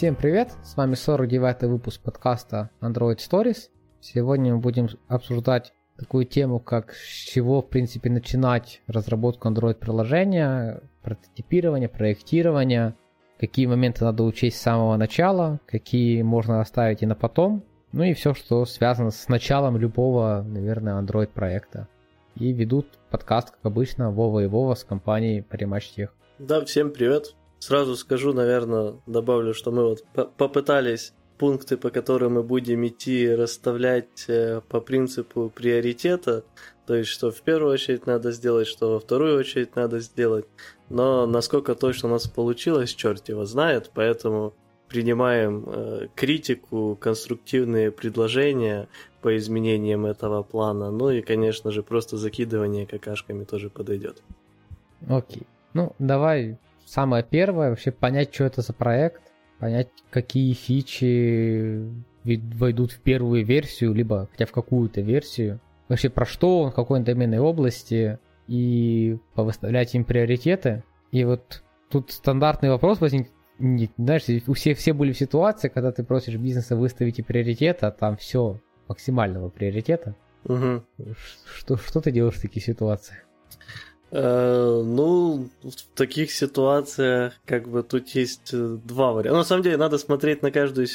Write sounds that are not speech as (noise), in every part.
Всем привет, с вами 49 выпуск подкаста Android Stories. Сегодня мы будем обсуждать такую тему, как с чего, в принципе, начинать разработку Android-приложения, прототипирование, проектирование, какие моменты надо учесть с самого начала, какие можно оставить и на потом, ну и все, что связано с началом любого, наверное, Android-проекта. И ведут подкаст, как обычно, Вова и Вова с компанией Parimatch Tech. Да, всем привет. Сразу скажу, наверное, добавлю, что мы вот попытались пункты, по которым мы будем идти, расставлять э, по принципу приоритета. То есть, что в первую очередь надо сделать, что во вторую очередь надо сделать. Но насколько точно у нас получилось, черт его знает. Поэтому принимаем э, критику, конструктивные предложения по изменениям этого плана. Ну и, конечно же, просто закидывание какашками тоже подойдет. Окей. Ну, давай самое первое, вообще понять, что это за проект, понять, какие фичи войдут в первую версию, либо хотя в какую-то версию. Вообще про что он, в какой доменной области, и повыставлять им приоритеты. И вот тут стандартный вопрос возник, не, знаешь, у всех все были в ситуации, когда ты просишь бизнеса выставить приоритеты, а там все максимального приоритета. Угу. Что, что ты делаешь в таких ситуациях? Э, ну, в таких ситуациях, как бы тут есть э, два варианта. На самом деле, надо смотреть на каждую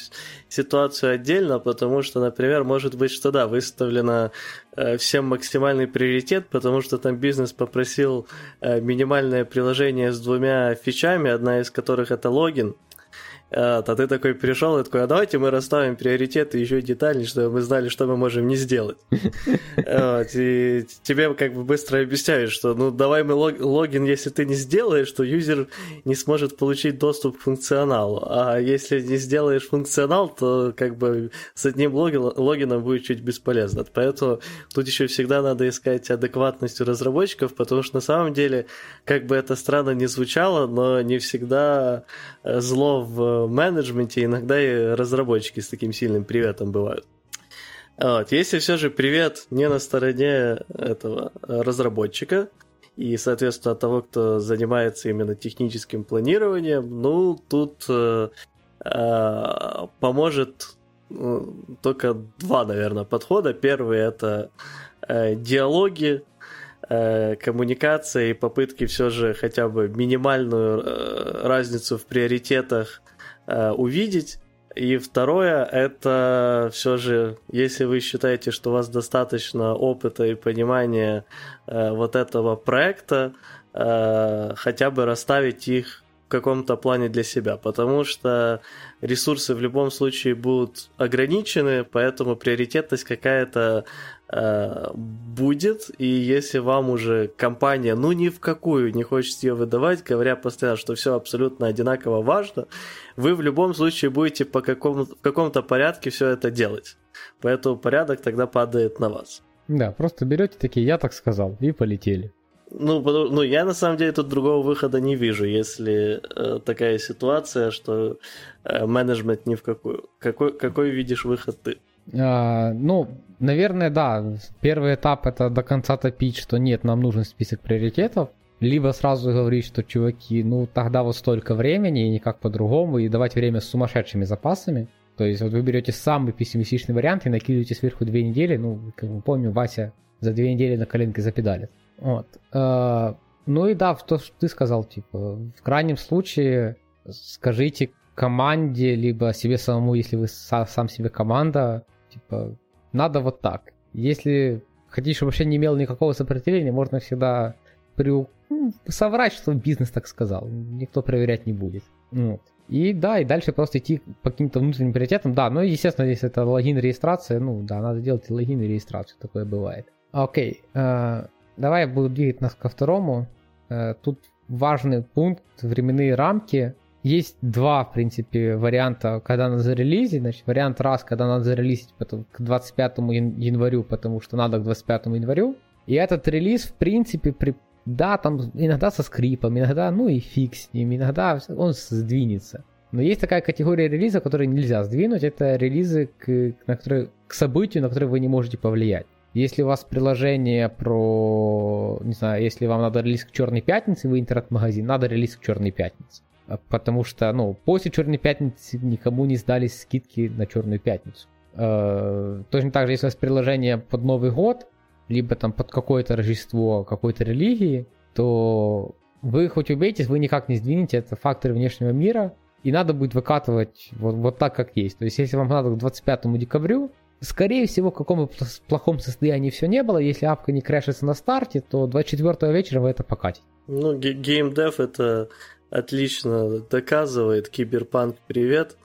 ситуацию отдельно, потому что, например, может быть, что да, выставлено э, всем максимальный приоритет, потому что там бизнес попросил минимальное приложение с двумя фичами, одна из которых это логин, то ты такой пришел и такой, а давайте мы расставим приоритеты еще детальнее, чтобы мы знали, что мы можем не сделать. (laughs) И тебе как бы быстро объясняют, что ну давай мы логин, если ты не сделаешь, то юзер не сможет получить доступ к функционалу. А если не сделаешь функционал, то как бы с одним логином будет чуть бесполезно. Поэтому тут еще всегда надо искать адекватность у разработчиков, потому что на самом деле, как бы это странно не звучало, но не всегда э, зло в менеджменте иногда и разработчики с таким сильным приветом бывают. Вот. Если все же привет не на стороне этого разработчика, и, соответственно, того, кто занимается именно техническим планированием, ну, тут э, э, поможет э, только два, наверное, подхода. Первый это э, диалоги, э, коммуникация и попытки все же хотя бы минимальную э, разницу в приоритетах Э, увидеть. И второе, это все же, если вы считаете, что у вас достаточно опыта и понимания э, вот этого проекта, э, хотя бы расставить их каком-то плане для себя, потому что ресурсы в любом случае будут ограничены, поэтому приоритетность какая-то э, будет, и если вам уже компания, ну ни в какую не хочет ее выдавать, говоря постоянно, что все абсолютно одинаково важно, вы в любом случае будете по какому в каком-то порядке все это делать. Поэтому порядок тогда падает на вас. Да, просто берете такие, я так сказал, и полетели. Ну, ну, я на самом деле тут другого выхода не вижу, если э, такая ситуация, что э, менеджмент ни в какую. Какой, какой видишь выход ты? А, ну, наверное, да. Первый этап это до конца топить, что нет, нам нужен список приоритетов. Либо сразу говорить, что чуваки, ну тогда вот столько времени и никак по-другому, и давать время с сумасшедшими запасами. То есть вот вы берете самый пессимистичный вариант и накидываете сверху две недели. Ну, как мы помним, Вася за две недели на коленке запедалит. Вот. Э, ну и да, то, что ты сказал, типа, в крайнем случае скажите команде, либо себе самому, если вы сам себе команда, типа, надо вот так. Если хотите, чтобы вообще не имел никакого сопротивления, можно всегда при... Ну, соврать, что бизнес так сказал. Никто проверять не будет. Вот. И да, и дальше просто идти по каким-то внутренним приоритетам. Да, ну естественно, если это логин, регистрация, ну да, надо делать логин и регистрацию, такое бывает. Окей, э, давай я буду двигать нас ко второму. Э, тут важный пункт, временные рамки. Есть два, в принципе, варианта, когда надо зарелизить. Значит, вариант раз, когда надо зарелизить потом к 25 январю, потому что надо к 25 январю. И этот релиз, в принципе, при... да, там иногда со скрипом, иногда, ну и фиг с ним, иногда он сдвинется. Но есть такая категория релиза, которую нельзя сдвинуть. Это релизы, к, на которые, к событию, на которые вы не можете повлиять. Если у вас приложение про, не знаю, если вам надо релиз к Черной Пятнице, вы интернет-магазин, надо релиз к Черной Пятнице. потому что, ну, после Черной Пятницы никому не сдались скидки на Черную Пятницу. Э, точно так же, если у вас приложение под Новый год, либо там под какое-то Рождество какой-то религии, то вы хоть убейтесь, вы никак не сдвинете, это факторы внешнего мира, и надо будет выкатывать вот, вот так, как есть. То есть, если вам надо к 25 декабрю, скорее всего, в каком бы плохом состоянии все не было, если апка не крашится на старте, то 24 вечера вы это покатите. Ну, геймдев это отлично доказывает. Киберпанк, привет.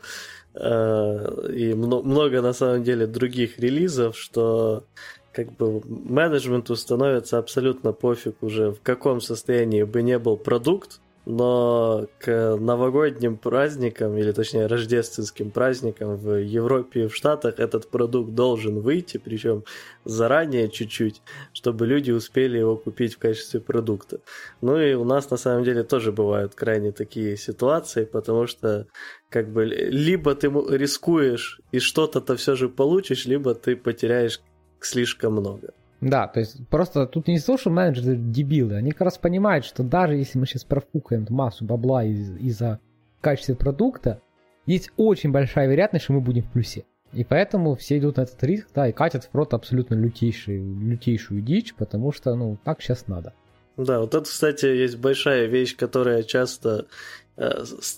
Э, и много, на самом деле, других релизов, что как бы менеджменту становится абсолютно пофиг уже, в каком состоянии бы не был продукт, но к новогодним праздникам, или точнее рождественским праздникам в Европе и в Штатах этот продукт должен выйти, причем заранее чуть-чуть, чтобы люди успели его купить в качестве продукта. Ну и у нас на самом деле тоже бывают крайне такие ситуации, потому что как бы либо ты рискуешь и что-то-то все же получишь, либо ты потеряешь слишком много. Да, то есть просто тут не что менеджеры дебилы, они как раз понимают, что даже если мы сейчас профукаем массу бабла из- из-за качества продукта, есть очень большая вероятность, что мы будем в плюсе. И поэтому все идут на этот риск, да, и катят в прот абсолютно лютейшую, лютейшую дичь, потому что, ну, так сейчас надо. Да, вот это, кстати, есть большая вещь, которая часто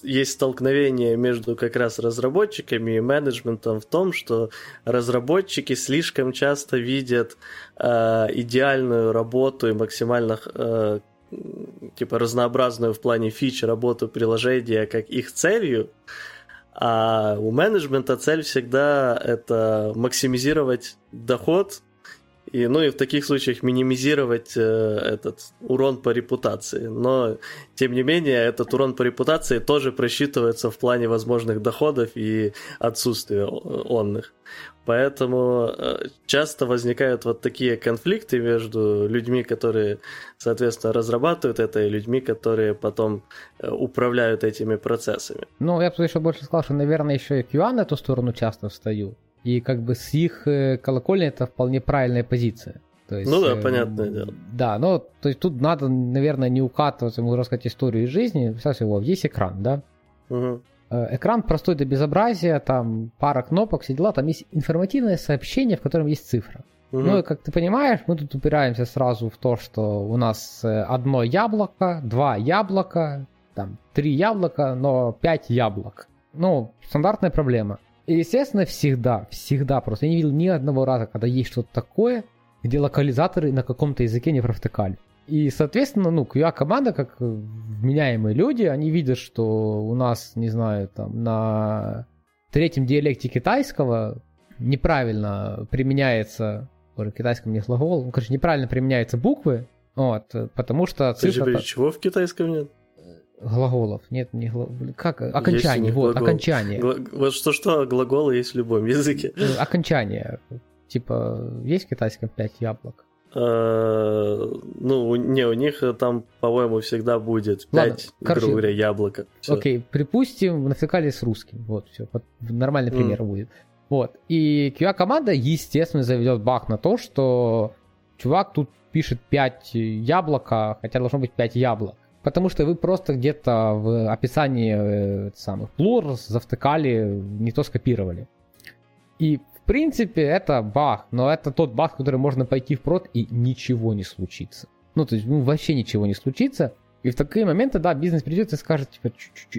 есть столкновение между как раз разработчиками и менеджментом в том, что разработчики слишком часто видят э, идеальную работу и максимально э, типа разнообразную в плане фич работу приложения как их целью, а у менеджмента цель всегда это максимизировать доход и, ну и в таких случаях минимизировать э, этот урон по репутации. Но, тем не менее, этот урон по репутации тоже просчитывается в плане возможных доходов и отсутствия онных. Поэтому э, часто возникают вот такие конфликты между людьми, которые, соответственно, разрабатывают это, и людьми, которые потом э, управляют этими процессами. Ну, я бы еще больше сказал, что, наверное, еще и QA на эту сторону часто встаю. И как бы с их э, колокольни это вполне правильная позиция. То есть, ну да, э, понятное дело. Да, но то есть тут надо, наверное, не укатываться, ему рассказать историю из жизни. Представь его, есть экран, да? Угу. Экран простой до безобразия, там пара кнопок, все дела, там есть информативное сообщение, в котором есть цифра. Угу. Ну и как ты понимаешь, мы тут упираемся сразу в то, что у нас э, одно яблоко, два яблока, там три яблока, но пять яблок. Ну, стандартная проблема. И, естественно, всегда, всегда просто. Я не видел ни одного раза, когда есть что-то такое, где локализаторы на каком-то языке не провтыкали. И, соответственно, ну, QA-команда, как вменяемые люди, они видят, что у нас, не знаю, там, на третьем диалекте китайского неправильно применяется, в китайском нет глагол, ну, короче, неправильно применяются буквы, вот, потому что цифра... Подожди, чего в китайском нет? Глаголов. Нет, не глаголов. Как? Окончание, вот, глагол. окончание. Вот что-что, глаголы есть в любом языке. Ну, окончание. Типа, есть в китайском 5 яблок? Э, ну, не, у них там, по-моему, всегда будет 5, грубо говоря, яблоко. Окей, припустим, нафикали с русским. Вот, все. Нормальный пример будет. Вот. И QA-команда, естественно, заведет баг на то, что чувак тут пишет 5 яблока, хотя должно быть 5 яблок. Потому что вы просто где-то в описании э, самых плур завтыкали, не то скопировали. И в принципе это баг, но это тот баг, который можно пойти в прод и ничего не случится. Ну, то есть, ну, вообще ничего не случится. И в такие моменты, да, бизнес придет и скажет, типа,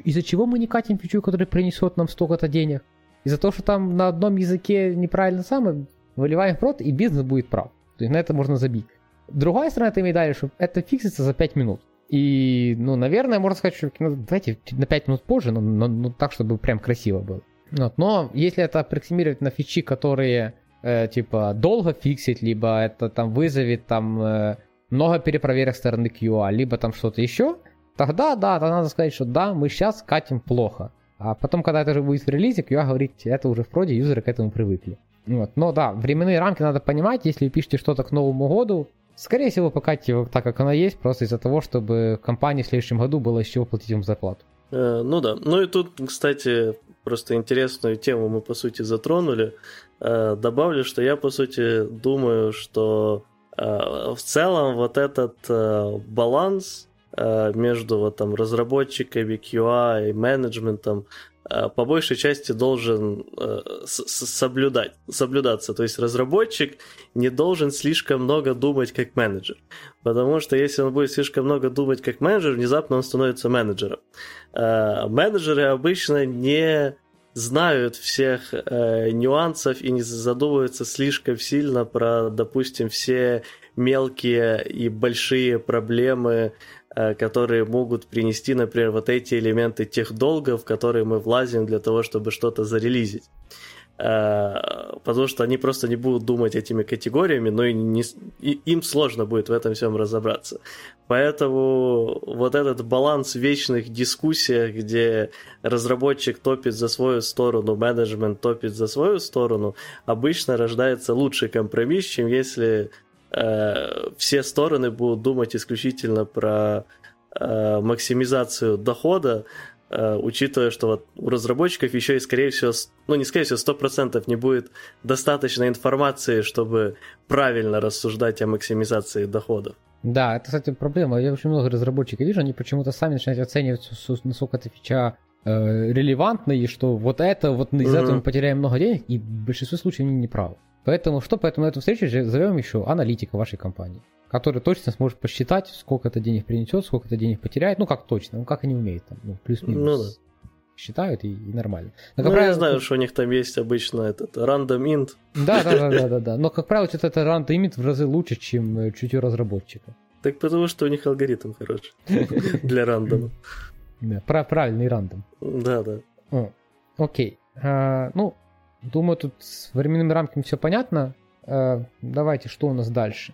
из-за чего мы не катим фичу, который принесет нам столько-то денег? Из-за того, что там на одном языке неправильно самое, выливаем прод, и бизнес будет прав. То есть на это можно забить. Другая сторона этой медали, что это фиксится за 5 минут. И, ну, наверное, можно сказать, что ну, давайте на 5 минут позже, но, но, но так, чтобы прям красиво было. Вот. Но если это аппроксимировать на фичи, которые э, типа долго фиксить, либо это там вызовет там э, много перепроверок стороны QA, либо там что-то еще, тогда да, тогда надо сказать, что да, мы сейчас катим плохо. А потом, когда это уже будет в релизе, QA говорит, это уже в проде, юзеры к этому привыкли. Вот. Но да, временные рамки надо понимать, если вы пишете что-то к Новому году, Скорее всего, его так, как оно есть, просто из-за того, чтобы компании в следующем году было чего платить им зарплату. Э, ну да. Ну и тут, кстати, просто интересную тему мы, по сути, затронули. Э, добавлю, что я, по сути, думаю, что э, в целом вот этот баланс между вот, там, разработчиками, QA, менеджментом, э, по большей части должен э, соблюдать, соблюдаться. То есть разработчик не должен слишком много думать как менеджер. Потому что если он будет слишком много думать как менеджер, внезапно он становится менеджером. Менеджеры обычно не знают всех э, нюансов и не задумываются слишком сильно про, допустим, все мелкие и большие проблемы, э, которые могут принести, например, вот эти элементы тех долгов, в которые мы влазим для того, чтобы что-то зарелизить. Э, потому что они просто не будут думать этими категориями, но и, не, и им сложно будет в этом всем разобраться. Поэтому вот этот баланс в вечных дискуссиях, где разработчик топит за свою сторону, менеджмент топит за свою сторону, обычно рождается лучший компромисс, чем если э, все стороны будут думать исключительно про э, максимизацию дохода, Э, учитывая, что вот у разработчиков еще и, скорее всего, ну не скорее всего, 100% не будет достаточно информации, чтобы правильно рассуждать о максимизации доходов. Да, это, кстати, проблема. Я очень много разработчиков вижу, они почему-то сами начинают оценивать, насколько эта фича э, релевантна, и что вот это, вот из-за этого мы потеряем много денег, и в большинстве случаев они не правы. Поэтому что, поэтому на эту встречу зовем еще аналитика вашей компании который точно сможет посчитать, сколько это денег принесет, сколько это денег потеряет. Ну, как точно, ну, как они умеют, там, ну, плюс-минус. Ну, да. Считают и, и нормально. Но, ну, правило, я знаю, что у них там есть обычно этот random int. Да, да, да, да, да, (laughs) да. Но, как правило, что-то это random int в разы лучше, чем э, чутье разработчика. Так потому что у них алгоритм хороший (laughs) для рандома. Да, правильный рандом. Да, да. окей. А, ну, думаю, тут с временными рамками все понятно. А, давайте, что у нас дальше?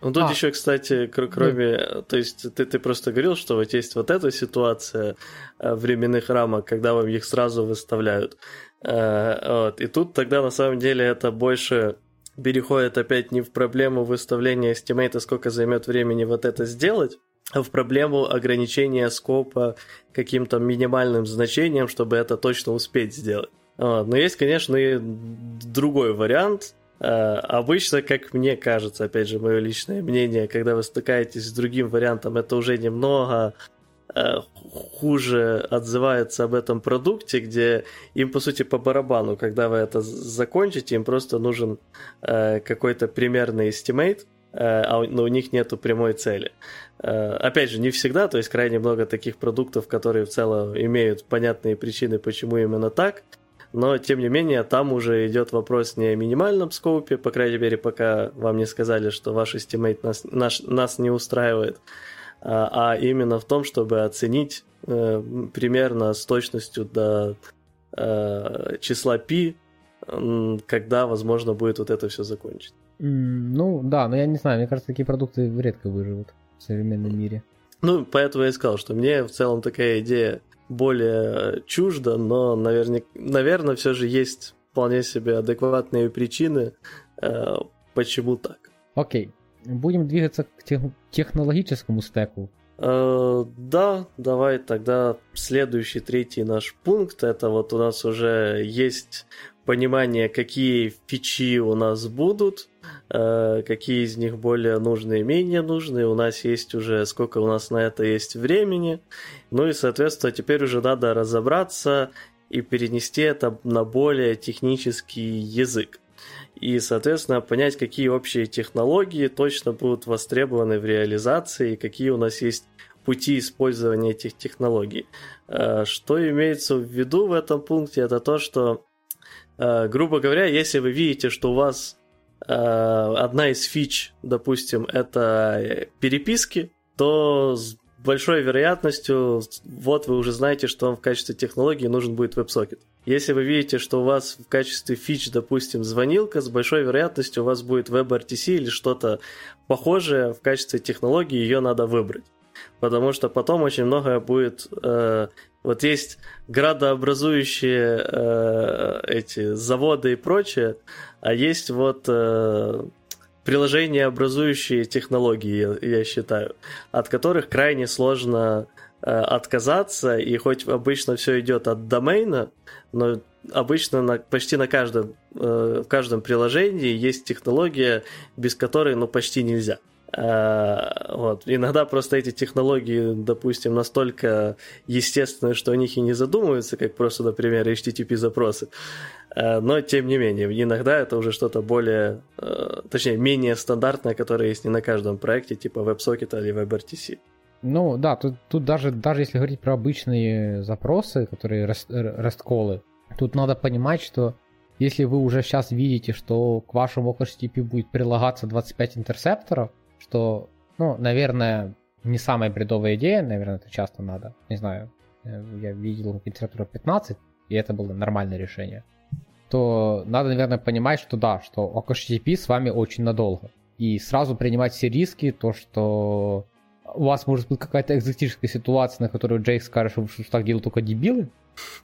Ну тут а. еще, кстати, кроме, да. то есть ты, ты просто говорил, что вот есть вот эта ситуация э, временных рамок, когда вам их сразу выставляют. Э, вот. И тут тогда на самом деле это больше переходит опять не в проблему выставления стимейта, сколько займет времени вот это сделать, а в проблему ограничения скопа каким-то минимальным значением, чтобы это точно успеть сделать. Но есть, конечно, и другой вариант, Э, обычно, как мне кажется, опять же, мое личное мнение, когда вы стыкаетесь с другим вариантом, это уже немного э, хуже отзывается об этом продукте, где им, по сути, по барабану, когда вы это закончите, им просто нужен э, какой-то примерный estimate, а но у них нету прямой цели. Опять же, не всегда, то есть крайне много таких продуктов, которые в целом имеют понятные причины, почему именно так – но тем не менее там уже идет вопрос не о минимальном скопе, по крайней мере, пока вам не сказали, что ваш estimate нас, наш, нас не устраивает, а, а именно в том, чтобы оценить э, примерно с точностью до э, числа π, когда возможно будет вот это все закончить. Ну да, но я не знаю, мне кажется, такие продукты редко выживут в современном мире. Ну, поэтому я и сказал, что мне в целом такая идея более чуждо, но, наверное, наверное все же есть вполне себе адекватные причины, э, почему так. Окей. Будем двигаться к тех, технологическому стеку. Э, да, давай тогда следующий, третий наш пункт. Это вот у нас уже есть понимание, какие фичи у нас будут, э, какие из них более нужные, менее нужные. У нас есть уже, сколько у нас на это есть времени. Ну и, соответственно, теперь уже надо разобраться и перенести это на более технический язык. И, соответственно, понять, какие общие технологии точно будут востребованы в реализации, какие у нас есть пути использования этих технологий. Э, что имеется в виду в этом пункте, это то, что грубо говоря, если вы видите, что у вас э, одна из фич, допустим, это переписки, то с большой вероятностью вот вы уже знаете, что вам в качестве технологии нужен будет WebSocket. Если вы видите, что у вас в качестве фич, допустим, звонилка, с большой вероятностью у вас будет WebRTC или что-то похожее в качестве технологии, ее надо выбрать. Потому что потом очень многое будет э, вот есть градообразующие э, эти заводы и прочее, а есть вот э, приложения, образующие технологии, я, я считаю, от которых крайне сложно э, отказаться, и хоть обычно все идет от домена, но обычно на, почти на каждом, э, в каждом приложении есть технология, без которой ну почти нельзя. Uh, вот. Иногда просто эти технологии, допустим, настолько естественны, что о них и не задумываются, как просто, например, HTTP-запросы. Uh, но, тем не менее, иногда это уже что-то более, uh, точнее, менее стандартное, которое есть не на каждом проекте, типа WebSocket или WebRTC. Ну да, тут, тут даже, даже если говорить про обычные запросы, которые REST-колы, тут надо понимать, что если вы уже сейчас видите, что к вашему HTTP будет прилагаться 25 интерсепторов, что, ну, наверное, не самая бредовая идея, наверное, это часто надо. Не знаю, э, я видел интерсепторов 15, и это было нормальное решение. То надо, наверное, понимать, что да, что HTTP с вами очень надолго. И сразу принимать все риски, то, что у вас может быть какая-то экзотическая ситуация, на которую Джейк скажет, что так делают только дебилы,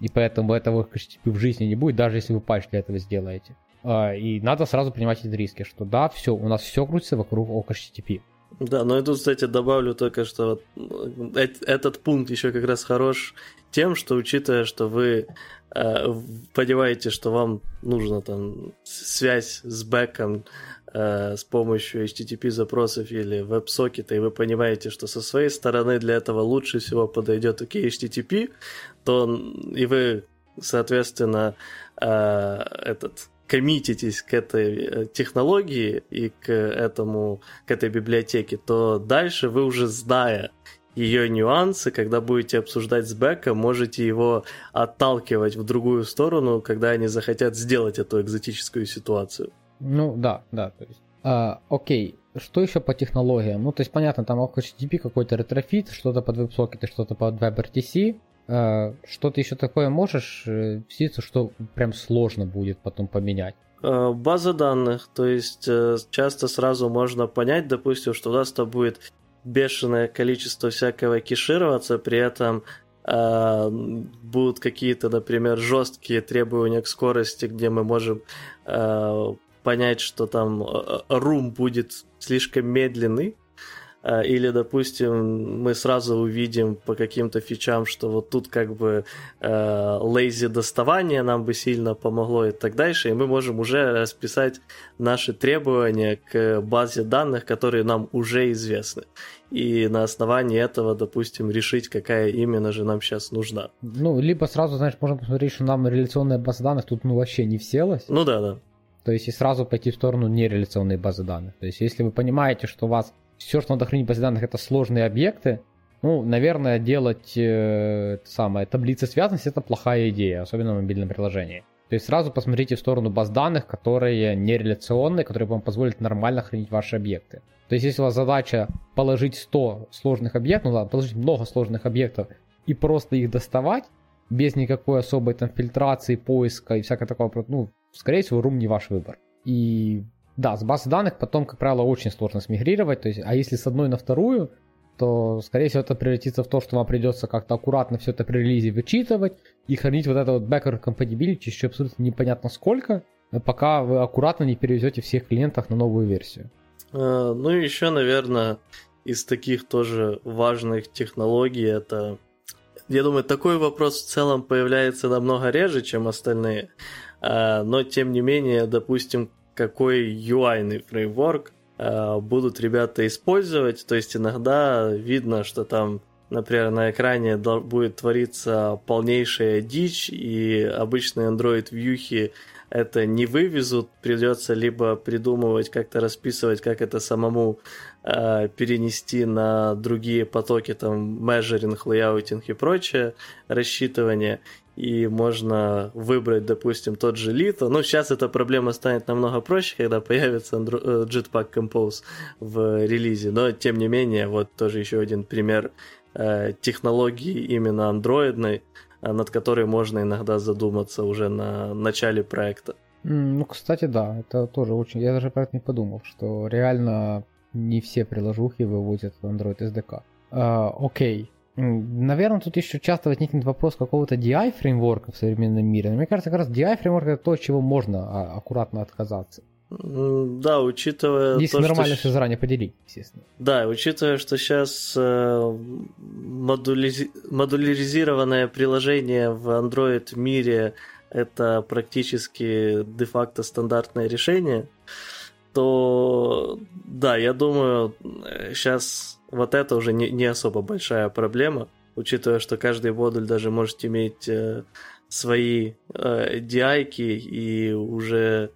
и поэтому этого HTTP в жизни не будет, даже если вы патч для этого сделаете. А, и надо сразу принимать эти риски, что да, все, у нас все крутится вокруг HTTP. Да, но я тут, кстати, добавлю только, что вот этот пункт еще как раз хорош тем, что учитывая, что вы э, понимаете, что вам нужна там связь с бэком, Э, с помощью HTTP запросов или веб-сокета, и вы понимаете, что со своей стороны для этого лучше всего подойдет OK HTTP, то и вы, соответственно, э, этот коммититесь к этой э, технологии и к этому, к этой библиотеке, то дальше вы уже зная ее нюансы, когда будете обсуждать с бэком, можете его отталкивать в другую сторону, когда они захотят сделать эту экзотическую ситуацию. Ну да, да, то есть. А, окей, что еще по технологиям? Ну, то есть, понятно, там HTTP какой-то Retrofit, что-то под WebSocket, что-то под WebRTC. А, что ты еще такое можешь э, сниться, что прям сложно будет потом поменять? А, база данных, то есть э, часто сразу можно понять, допустим, что у нас-то будет бешеное количество всякого кешироваться, при этом будут какие-то, например, жесткие требования к скорости, где мы можем понять, что там рум будет слишком медленный, или, допустим, мы сразу увидим по каким-то фичам, что вот тут как бы лейзи доставание нам бы сильно помогло и так дальше, и мы можем уже расписать наши требования к базе данных, которые нам уже известны. И на основании этого, допустим, решить, какая именно же нам сейчас нужна. Ну, либо сразу, знаешь, можно посмотреть, что нам реляционная база данных тут ну вообще не вселась. Ну да, да. То есть и сразу пойти в сторону нереляционной базы данных. То есть если вы понимаете, что у вас все, что надо хранить в базе данных, это сложные объекты, ну, наверное, делать э, самое, таблицы связанности это плохая идея, особенно в мобильном приложении. То есть сразу посмотрите в сторону баз данных, которые нереляционные, которые вам позволят нормально хранить ваши объекты. То есть если у вас задача положить 100 сложных объектов, ну ладно, положить много сложных объектов и просто их доставать, без никакой особой там фильтрации, поиска и всякого такого, ну, скорее всего, рум не ваш выбор. И да, с базы данных потом, как правило, очень сложно смигрировать. То есть, а если с одной на вторую, то, скорее всего, это превратится в то, что вам придется как-то аккуратно все это при релизе вычитывать и хранить вот это вот backward compatibility еще абсолютно непонятно сколько, пока вы аккуратно не перевезете всех клиентов на новую версию. А, ну и еще, наверное, из таких тоже важных технологий это... Я думаю, такой вопрос в целом появляется намного реже, чем остальные. А, но тем не менее, допустим, какой UI фреймворк а, будут ребята использовать. То есть иногда видно, что там, например, на экране будет твориться полнейшая дичь, и обычные Android вьюхи это не вывезут, придется либо придумывать, как-то расписывать, как это самому э, перенести на другие потоки, там, measuring, layouting и прочее, рассчитывание, и можно выбрать, допустим, тот же Litho. Ну, сейчас эта проблема станет намного проще, когда появится Andro- э, Jetpack Compose в релизе, но, тем не менее, вот тоже еще один пример э, технологии именно андроидной, э, над которой можно иногда задуматься уже на начале проекта. Ну, кстати, да, это тоже очень... Я даже про это не подумал, что реально не все приложухи выводят в Android SDK. А, окей, Наверное, тут еще часто возникнет вопрос какого-то DI фреймворка в современном мире. Но мне кажется, как раз DI фреймворк это то, от чего можно а, аккуратно отказаться. Да, учитывая... Если то, нормально что... все заранее поделить, естественно. Да, учитывая, что сейчас э, модули... модуляризированное приложение в Android мире это практически де-факто стандартное решение, то да, я думаю, сейчас вот это уже не, не особо большая проблема, учитывая, что каждый модуль даже может иметь э, свои э, DI и уже,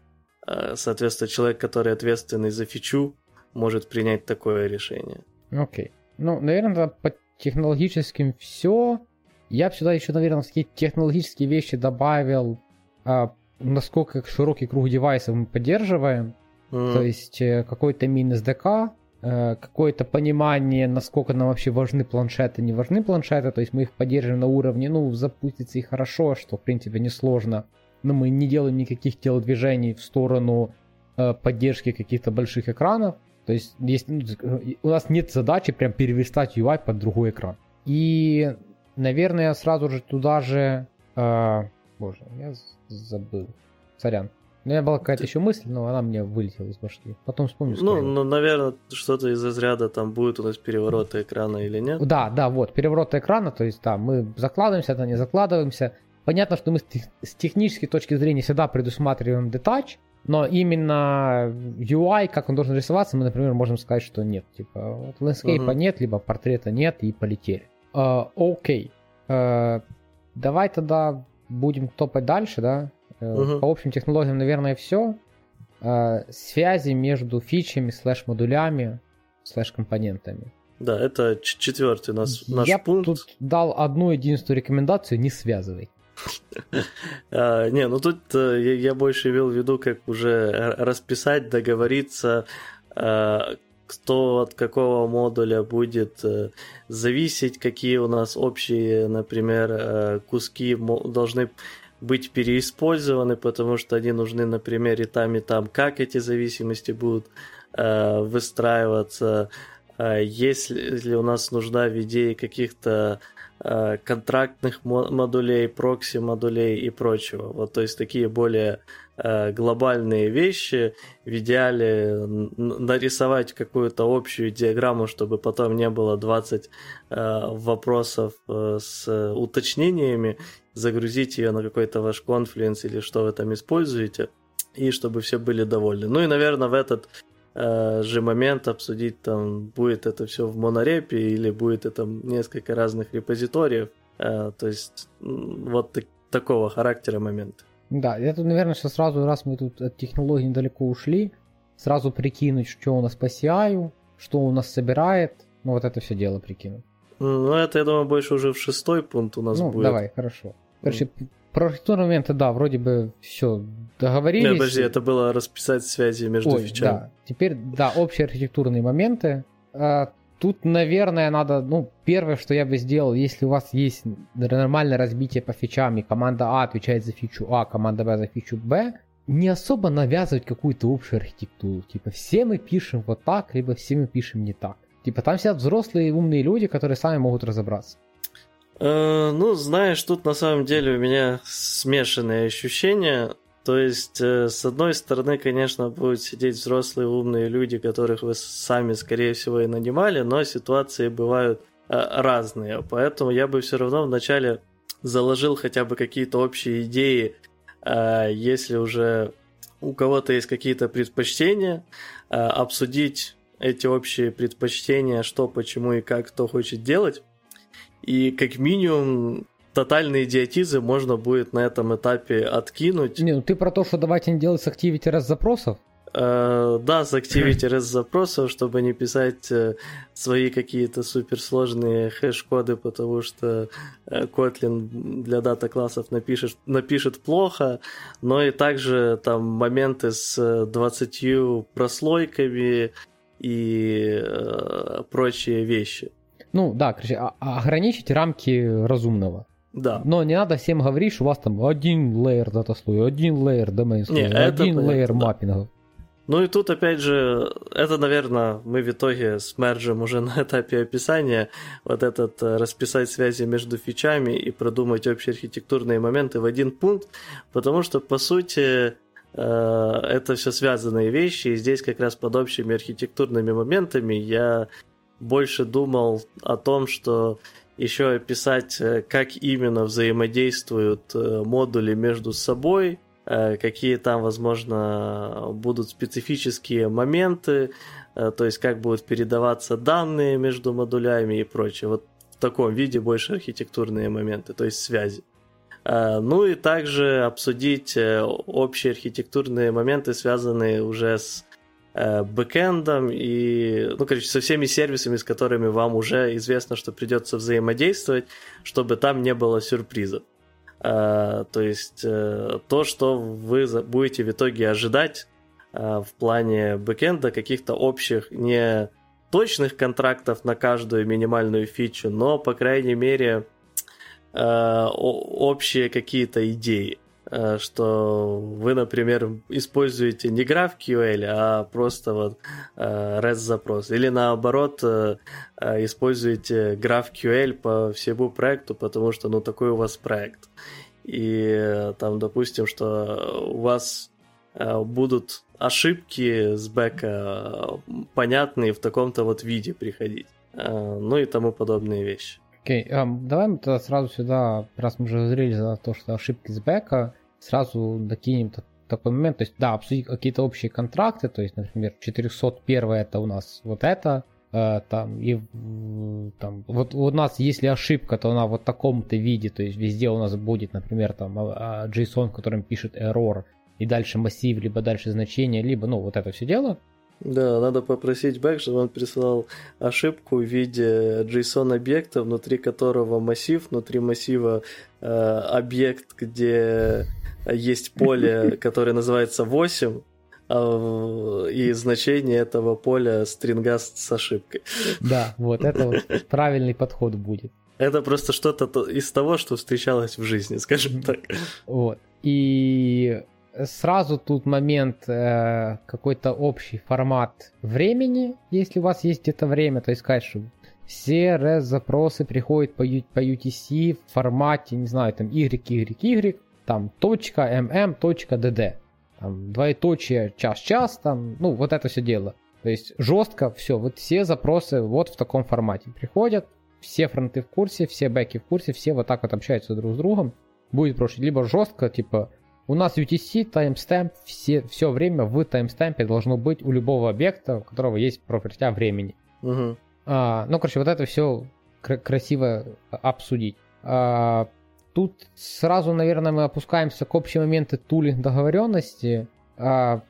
э, соответственно, человек, который ответственный за фичу, может принять такое решение. Окей. Okay. Ну, наверное, по технологическим все. Я бы сюда еще, наверное, такие технологические вещи добавил, а, насколько широкий круг девайсов мы поддерживаем. Mm. То есть э, какой-то мин SDK, э, какое-то понимание, насколько нам вообще важны планшеты, не важны планшеты. То есть мы их поддерживаем на уровне, ну, запустится и хорошо, что в принципе несложно. Но мы не делаем никаких телодвижений в сторону э, поддержки каких-то больших экранов. То есть, есть ну, у нас нет задачи прям перевестать UI под другой экран. И, наверное, сразу же туда же... Э, боже, я забыл. Сорян. У меня была какая-то еще мысль, но она мне вылетела из башки. Потом вспомню. Ну, скажу. ну, наверное, что-то из разряда там будет у нас перевороты экрана или нет. Да, да, вот, перевороты экрана, то есть, да, мы закладываемся, это не закладываемся. Понятно, что мы с технической точки зрения всегда предусматриваем детач, но именно UI, как он должен рисоваться, мы, например, можем сказать, что нет. Типа, вот лендскейпа uh-huh. нет, либо портрета нет, и полетели. Uh, окей. Uh, давай тогда будем топать дальше, да? Uh-huh. По общим технологиям, наверное, все. Uh, связи между фичами, слэш-модулями, слэш-компонентами. Да, это четвертый наш, наш Я пункт. Я тут дал одну единственную рекомендацию, не связывай. (laughs) А, не, ну тут э, я больше имел в виду, как уже расписать, договориться, а, кто от какого модуля будет э, зависеть, какие у нас общие, например, э, куски должны быть переиспользованы, потому что они нужны, например, и там, и там, как эти зависимости будут выстраиваться, если у нас нужна в идее каких-то Э, контрактных модулей, прокси-модулей и прочего. Вот, то есть такие более э, глобальные вещи. В идеале нарисовать какую-то общую диаграмму, чтобы потом не было 20 э, вопросов с уточнениями, загрузить ее на какой-то ваш конфлюенс или что вы там используете, и чтобы все были довольны. Ну и, наверное, в этот Э, же момент обсудить, там, будет это все в монорепе или будет это несколько разных репозиториев. Э, то есть вот так, такого характера момент. Да, тут, наверное, сейчас сразу, раз мы тут от технологий недалеко ушли, сразу прикинуть, что у нас по CI, что у нас собирает, ну вот это все дело прикинуть. Ну, это, я думаю, больше уже в шестой пункт у нас ну, будет. давай, хорошо. Короче, про архитектурные моменты, да, вроде бы все договорились. Нет, подожди, это было расписать связи между Ой, фичами. Да, теперь, да, общие архитектурные моменты. Тут, наверное, надо, ну, первое, что я бы сделал, если у вас есть нормальное разбитие по фичам, и команда А отвечает за фичу А, команда Б за фичу Б, не особо навязывать какую-то общую архитектуру. Типа, все мы пишем вот так, либо все мы пишем не так. Типа, там сидят взрослые умные люди, которые сами могут разобраться. Э, ну, знаешь, тут на самом деле у меня смешанные ощущения. То есть, э, с одной стороны, конечно, будут сидеть взрослые умные люди, которых вы сами, скорее всего, и нанимали, но ситуации бывают э, разные. Поэтому я бы все равно вначале заложил хотя бы какие-то общие идеи, если уже у кого-то есть какие-то предпочтения, обсудить эти общие предпочтения, что, почему и как кто хочет делать. И как минимум тотальный идиотизм можно будет на этом этапе откинуть. Не, ну ты про то, что давайте не делать с Activity REST запросов? Э, да, с Activity REST запросов, чтобы не писать э, свои какие-то суперсложные хэш-коды, потому что э, Kotlin для дата-классов напишет, напишет плохо, но и также там моменты с 20 прослойками и э, прочие вещи. Ну да, короче, а, а ограничить рамки разумного. Да. Но не надо всем говорить, что у вас там один лейер дата слоя, один лейер домен слоя, один лейер да. Ну и тут, опять же, это, наверное, мы в итоге смержим уже (laughs) на этапе описания вот этот э, расписать связи между фичами и продумать общие архитектурные моменты в один пункт, потому что, по сути, э, это все связанные вещи, и здесь как раз под общими архитектурными моментами я больше думал о том, что еще описать, э, как именно взаимодействуют э, модули между собой, какие там, возможно, будут специфические моменты, то есть как будут передаваться данные между модулями и прочее. Вот в таком виде больше архитектурные моменты, то есть связи. Ну и также обсудить общие архитектурные моменты, связанные уже с Э, бэкэндом и, ну, короче, со всеми сервисами, с которыми вам уже известно, что придется взаимодействовать, чтобы там не было сюрпризов. Э, то есть э, то, что вы будете в итоге ожидать в плане бэкэнда, каких-то общих, не точных контрактов на каждую минимальную фичу, но, по крайней мере, общие какие-то идеи. Э, что вы, например, используете не GraphQL, а просто вот э, REST запрос. Или наоборот, э, используете GraphQL по всему проекту, потому что, ну, такой у вас проект. И там, допустим, что у вас будут ошибки с бэка понятные в таком-то вот виде приходить. Ну и тому подобные вещи. Окей, okay. um, давай мы тогда сразу сюда, раз мы уже говорили за то, что ошибки с бэка, сразу докинем такой момент, то есть, да, обсудить какие-то общие контракты, то есть, например, 401 это у нас вот это, э, там, и там, вот у нас, если ошибка, то она вот в таком-то виде, то есть везде у нас будет, например, там, а, а, JSON, в котором пишет error, и дальше массив, либо дальше значение, либо, ну, вот это все дело, да, надо попросить бэк, чтобы он прислал ошибку в виде JSON-объекта, внутри которого массив, внутри массива э, объект, где есть поле, (laughs) которое называется 8, а, и значение этого поля стринга с ошибкой. Да, вот это вот правильный подход будет. Это просто что-то из того, что встречалось в жизни, скажем так. Вот. И сразу тут момент э, какой-то общий формат времени, если у вас есть где-то время, то есть сказать, что все REST-запросы приходят по, по UTC в формате, не знаю, там YYY, там точка mm, точка dd, там двоеточие час-час, там, ну, вот это все дело. То есть жестко все, вот все запросы вот в таком формате приходят, все фронты в курсе, все бэки в курсе, все вот так вот общаются друг с другом. Будет проще, либо жестко, типа, у нас UTC, таймстемп, все, все время в таймстемпе должно быть у любого объекта, у которого есть пропертя времени. Угу. А, ну, короче, вот это все кр- красиво обсудить. А, тут сразу, наверное, мы опускаемся к общим моменты тулинг договоренности. А,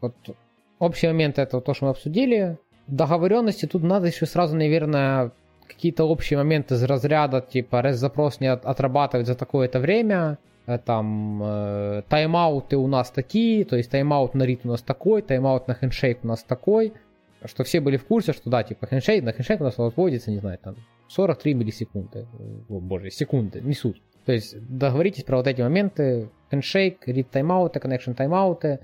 вот, общие моменты это то, что мы обсудили. Договоренности тут надо еще сразу, наверное, какие-то общие моменты из разряда, типа, REST-запрос не от, отрабатывать за такое-то время, Э, там э, тайм-ауты у нас такие, то есть тайм-аут на рит у нас такой, тайм-аут на хендшейк у нас такой, что все были в курсе, что да, типа хендшейк, на хендшейк у нас отводится, не знаю, там 43 миллисекунды, о боже, секунды, не суть. То есть договоритесь про вот эти моменты, хендшейк, read тайм-ауты, connection тайм-ауты,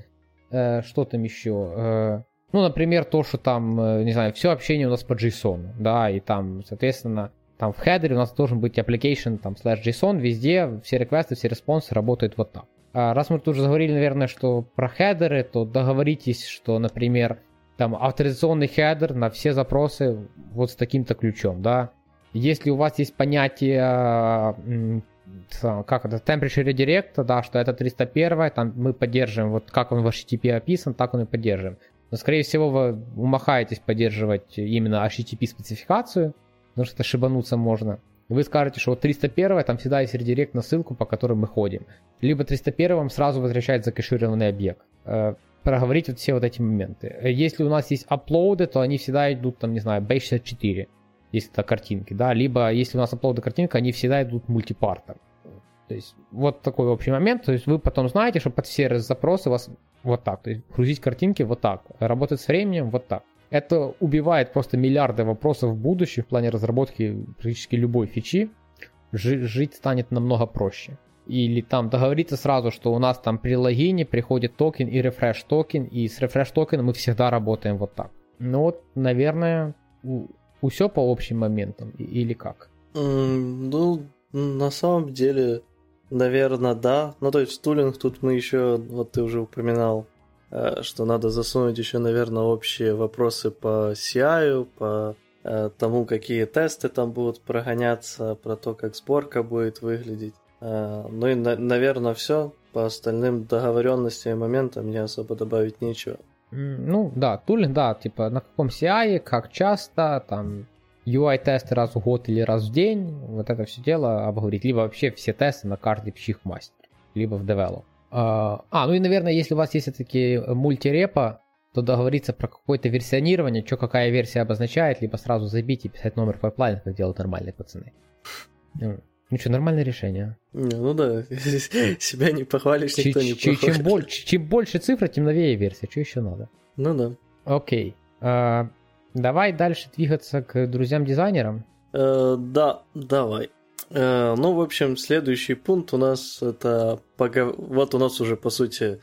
э, что там еще, э, ну, например, то, что там, э, не знаю, все общение у нас по JSON, да, и там, соответственно, там в хедере у нас должен быть application там slash JSON, везде все реквесты, все респонсы работают вот так. А раз мы тут уже заговорили, наверное, что про хедеры, то договоритесь, что, например, там авторизационный хедер на все запросы вот с таким-то ключом, да. Если у вас есть понятие как это, temporary redirect, да, что это 301, там мы поддерживаем, вот как он в HTTP описан, так он и поддерживаем. Но, скорее всего, вы умахаетесь поддерживать именно HTTP спецификацию, потому что ошибануться можно. Вы скажете, что вот 301 там всегда есть редирект на ссылку, по которой мы ходим. Либо 301 вам сразу возвращает закэшированный объект. Э, проговорить вот все вот эти моменты. Если у нас есть аплоуды, то они всегда идут, там, не знаю, B64, если это картинки, да, либо если у нас аплоуды картинка, они всегда идут мультипартом. То есть вот такой общий момент, то есть вы потом знаете, что под все запросы у вас вот так, то есть грузить картинки вот так, работать с временем вот так. Это убивает просто миллиарды вопросов в будущем в плане разработки практически любой фичи. Жи- жить станет намного проще. Или там договориться сразу, что у нас там при логине приходит токен и refresh токен, и с refresh токеном мы всегда работаем вот так. Ну вот, наверное, у, у все по общим моментам или как? Ну, на самом деле, наверное, да. Ну, то есть стулинг тут мы еще, вот ты уже упоминал, Э, что надо засунуть еще, наверное, общие вопросы по CI, по э, тому, какие тесты там будут прогоняться, про то, как сборка будет выглядеть. Э, ну и, наверное, все. По остальным договоренностям и моментам мне особо добавить нечего. Ну да, тулинг, да, типа на каком CI, как часто, там UI-тесты раз в год или раз в день, вот это все дело обговорить. Либо вообще все тесты на каждый психмастер, либо в develop. А, а, ну и, наверное, если у вас есть все-таки мультирепа, то договориться про какое-то версионирование, что какая версия обозначает, либо сразу забить и писать номер пайплайна, как делают нормальные пацаны. Ну что, нормальное решение. Не, ну да, (laughs) себя не похвалишь, никто не похвалит. Чем, больше, чем больше цифр, тем новее версия, что еще надо? Ну да. Окей. А, давай дальше двигаться к друзьям-дизайнерам. Э, да, давай. Э, ну, в общем, следующий пункт у нас это... Погов... Вот у нас уже, по сути,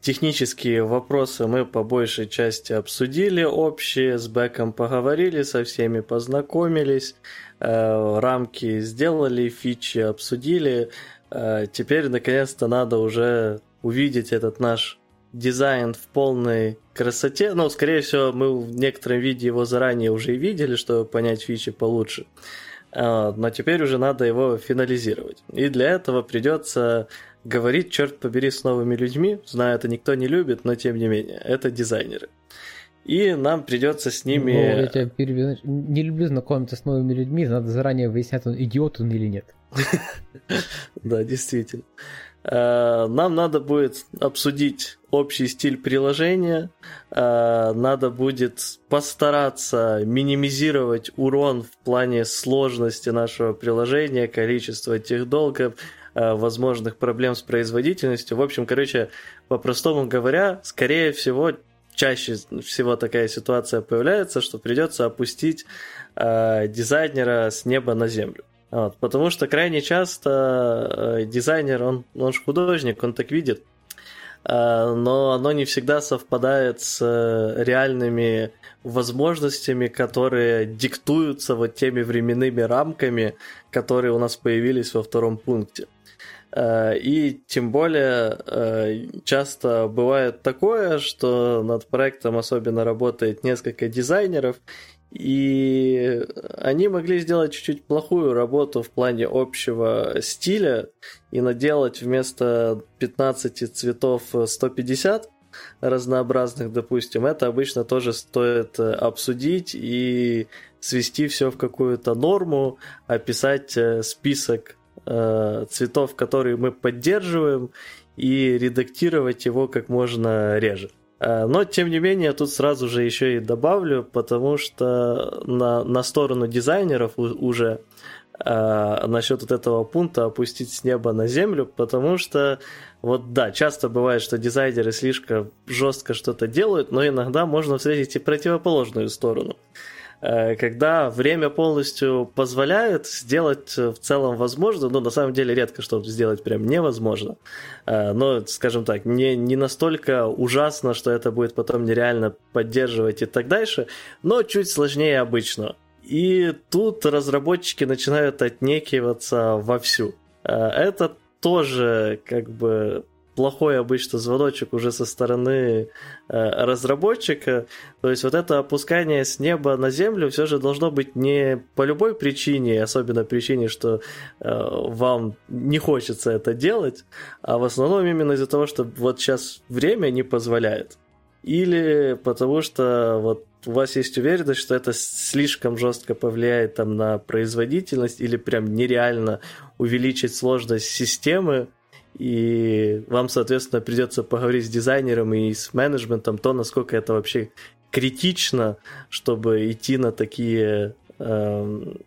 Технические вопросы мы по большей части обсудили общие, с Бэком поговорили, со всеми познакомились, э, рамки сделали, фичи обсудили. Э, теперь, наконец-то, надо уже увидеть этот наш дизайн в полной красоте. Ну, скорее всего, мы в некотором виде его заранее уже видели, чтобы понять фичи получше. Э, но теперь уже надо его финализировать. И для этого придется говорить, черт побери, с новыми людьми. Знаю, это никто не любит, но тем не менее, это дизайнеры. И нам придется с ними... Ну, я тебя перебью. Не люблю знакомиться с новыми людьми, надо заранее выяснять, он идиот он или нет. (laughs) Да, действительно. Э, нам надо будет обсудить общий стиль приложения, э, надо будет постараться минимизировать урон в плане сложности нашего приложения, количества техдолгов, Э, возможных проблем с производительностью. В общем, короче, по-простому говоря, скорее всего, чаще всего такая ситуация появляется, что придется опустить э, дизайнера с неба на землю. Вот, потому что крайне часто э, дизайнер, он, он же художник, он так видит, э, но оно не всегда совпадает с э, реальными возможностями, которые диктуются вот теми временными рамками, которые у нас появились во втором пункте. Э, и тем более э, часто бывает такое, что над проектом особенно работает несколько дизайнеров, и они могли сделать чуть-чуть плохую работу в плане общего стиля и наделать вместо 15 цветов 150 разнообразных, допустим, это обычно тоже стоит обсудить и свести все в какую-то норму, описать список э, цветов, которые мы поддерживаем, и редактировать его как можно реже. Э, но, тем не менее, тут сразу же еще и добавлю, потому что на, на сторону дизайнеров уже э, насчет вот этого пункта опустить с неба на землю, потому что вот да, часто бывает, что дизайнеры слишком жестко что-то делают, но иногда можно встретить и противоположную сторону. Э, когда время полностью позволяет сделать э, в целом возможно, ну, на самом деле редко что сделать прям невозможно, э, но, скажем так, не, не настолько ужасно, что это будет потом нереально поддерживать и так дальше, но чуть сложнее обычно. И тут разработчики начинают отнекиваться вовсю. Это тоже как бы плохой обычно звоночек уже со стороны э, разработчика. То есть вот это опускание с неба на землю все же должно быть не по любой причине, особенно причине, что э, вам не хочется это делать, а в основном именно из-за того, что вот сейчас время не позволяет. Или потому что вот у вас есть уверенность, что это слишком жестко повлияет там на производительность или прям нереально увеличить сложность системы, и вам, соответственно, придется поговорить с дизайнером и с менеджментом, то, насколько это вообще критично, чтобы идти на такие, эм,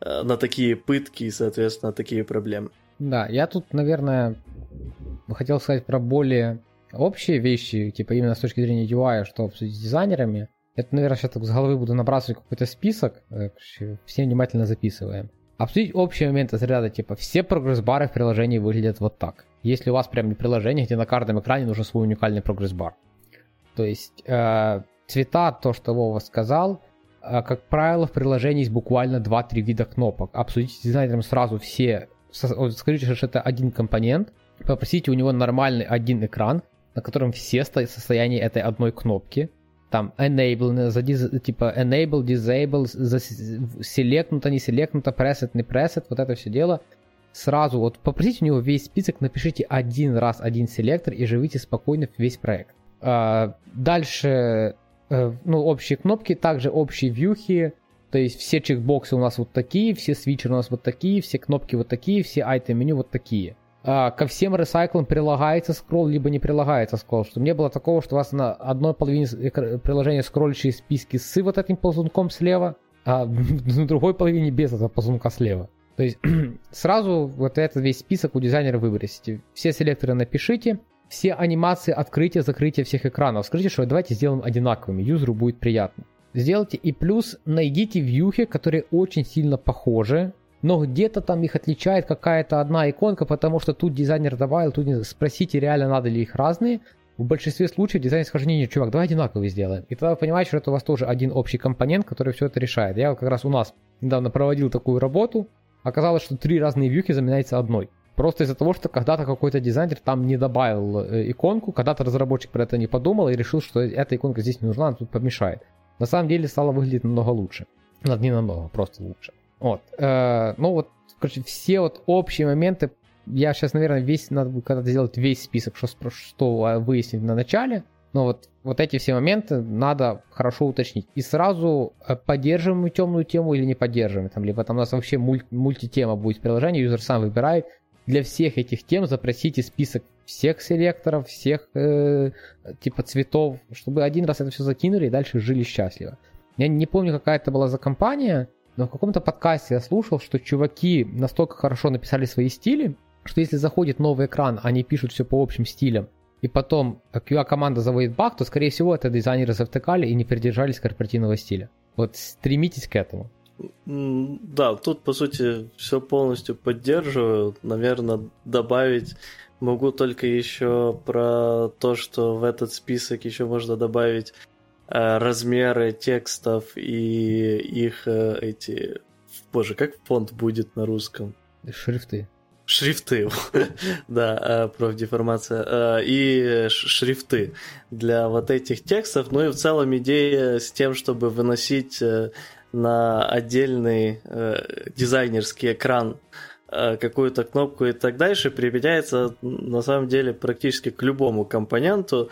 э, на такие пытки и, соответственно, такие проблемы. Да, я тут, наверное, хотел сказать про более общие вещи, типа именно с точки зрения UI, что обсудить с дизайнерами. Это, наверное, сейчас так с головы буду набрасывать какой-то список, э, все внимательно записываем. Обсудить общие моменты из ряда типа все прогресс-бары в приложении выглядят вот так. Если у вас прям приложение, где на каждом экране нужен свой уникальный прогресс-бар. То есть э, цвета, то, что Вова сказал, э, как правило, в приложении есть буквально 2-3 вида кнопок. Обсудите с дизайнером сразу все, скажите, что это один компонент, попросите у него нормальный один экран, на котором все состояния этой одной кнопки, там enable, типа enable, disable, selectнуто, не selectнуто, preset, не preset, вот это все дело. сразу вот попросите у него весь список, напишите один раз один селектор и живите спокойно в весь проект. А, дальше, э, ну, общие кнопки, также общие вьюхи, то есть все чекбоксы у нас вот такие, все свитчеры у нас вот такие, все кнопки вот такие, все айтем меню вот такие. А, ко всем ресайклам прилагается скролл, либо не прилагается скролл. Чтобы не было такого, что у вас на одной половине приложения скроллящие списки с вот этим ползунком слева, а (laughs) на другой половине без этого ползунка слева. То есть (clears throat) сразу вот этот весь список у дизайнера выбросите. Все селекторы напишите, все анимации открытия, закрытия всех экранов. Скажите, что давайте сделаем одинаковыми, юзеру будет приятно. Сделайте и плюс найдите вьюхи, которые очень сильно похожи, но где-то там их отличает какая-то одна иконка, потому что тут дизайнер добавил, тут не... спросите, реально надо ли их разные. В большинстве случаев не, не, чувак, давай одинаковые сделаем. И тогда вы понимаете, что это у вас тоже один общий компонент, который все это решает. Я как раз у нас недавно проводил такую работу, оказалось, что три разные вьюхи заменяются одной. Просто из-за того, что когда-то какой-то дизайнер там не добавил э, иконку, когда-то разработчик про это не подумал и решил, что эта иконка здесь не нужна, она тут помешает. На самом деле стало выглядеть намного лучше. Не намного, просто лучше. Вот. Э, ну вот, короче, все вот общие моменты, я сейчас, наверное, весь, надо будет когда-то сделать весь список, что, что а, выяснить на начале, но вот, вот эти все моменты надо хорошо уточнить. И сразу э, поддерживаем мы темную тему или не поддерживаем, там, либо там у нас вообще муль, мультитема будет в приложении, юзер сам выбирает. Для всех этих тем запросите список всех селекторов, всех э, типа цветов, чтобы один раз это все закинули и дальше жили счастливо. Я не помню, какая это была за компания, но в каком-то подкасте я слушал, что чуваки настолько хорошо написали свои стили, что если заходит новый экран, они пишут все по общим стилям, и потом QA-команда заводит баг, то, скорее всего, это дизайнеры завтыкали и не придержались корпоративного стиля. Вот стремитесь к этому. Да, тут, по сути, все полностью поддерживаю. Наверное, добавить могу только еще про то, что в этот список еще можно добавить размеры текстов и их э, эти... Боже, как фонд будет на русском? Шрифты. Шрифты, (laughs) да, э, профдеформация. И шрифты для вот этих текстов. Ну и в целом идея с тем, чтобы выносить на отдельный дизайнерский экран какую-то кнопку и так дальше применяется на самом деле практически к любому компоненту,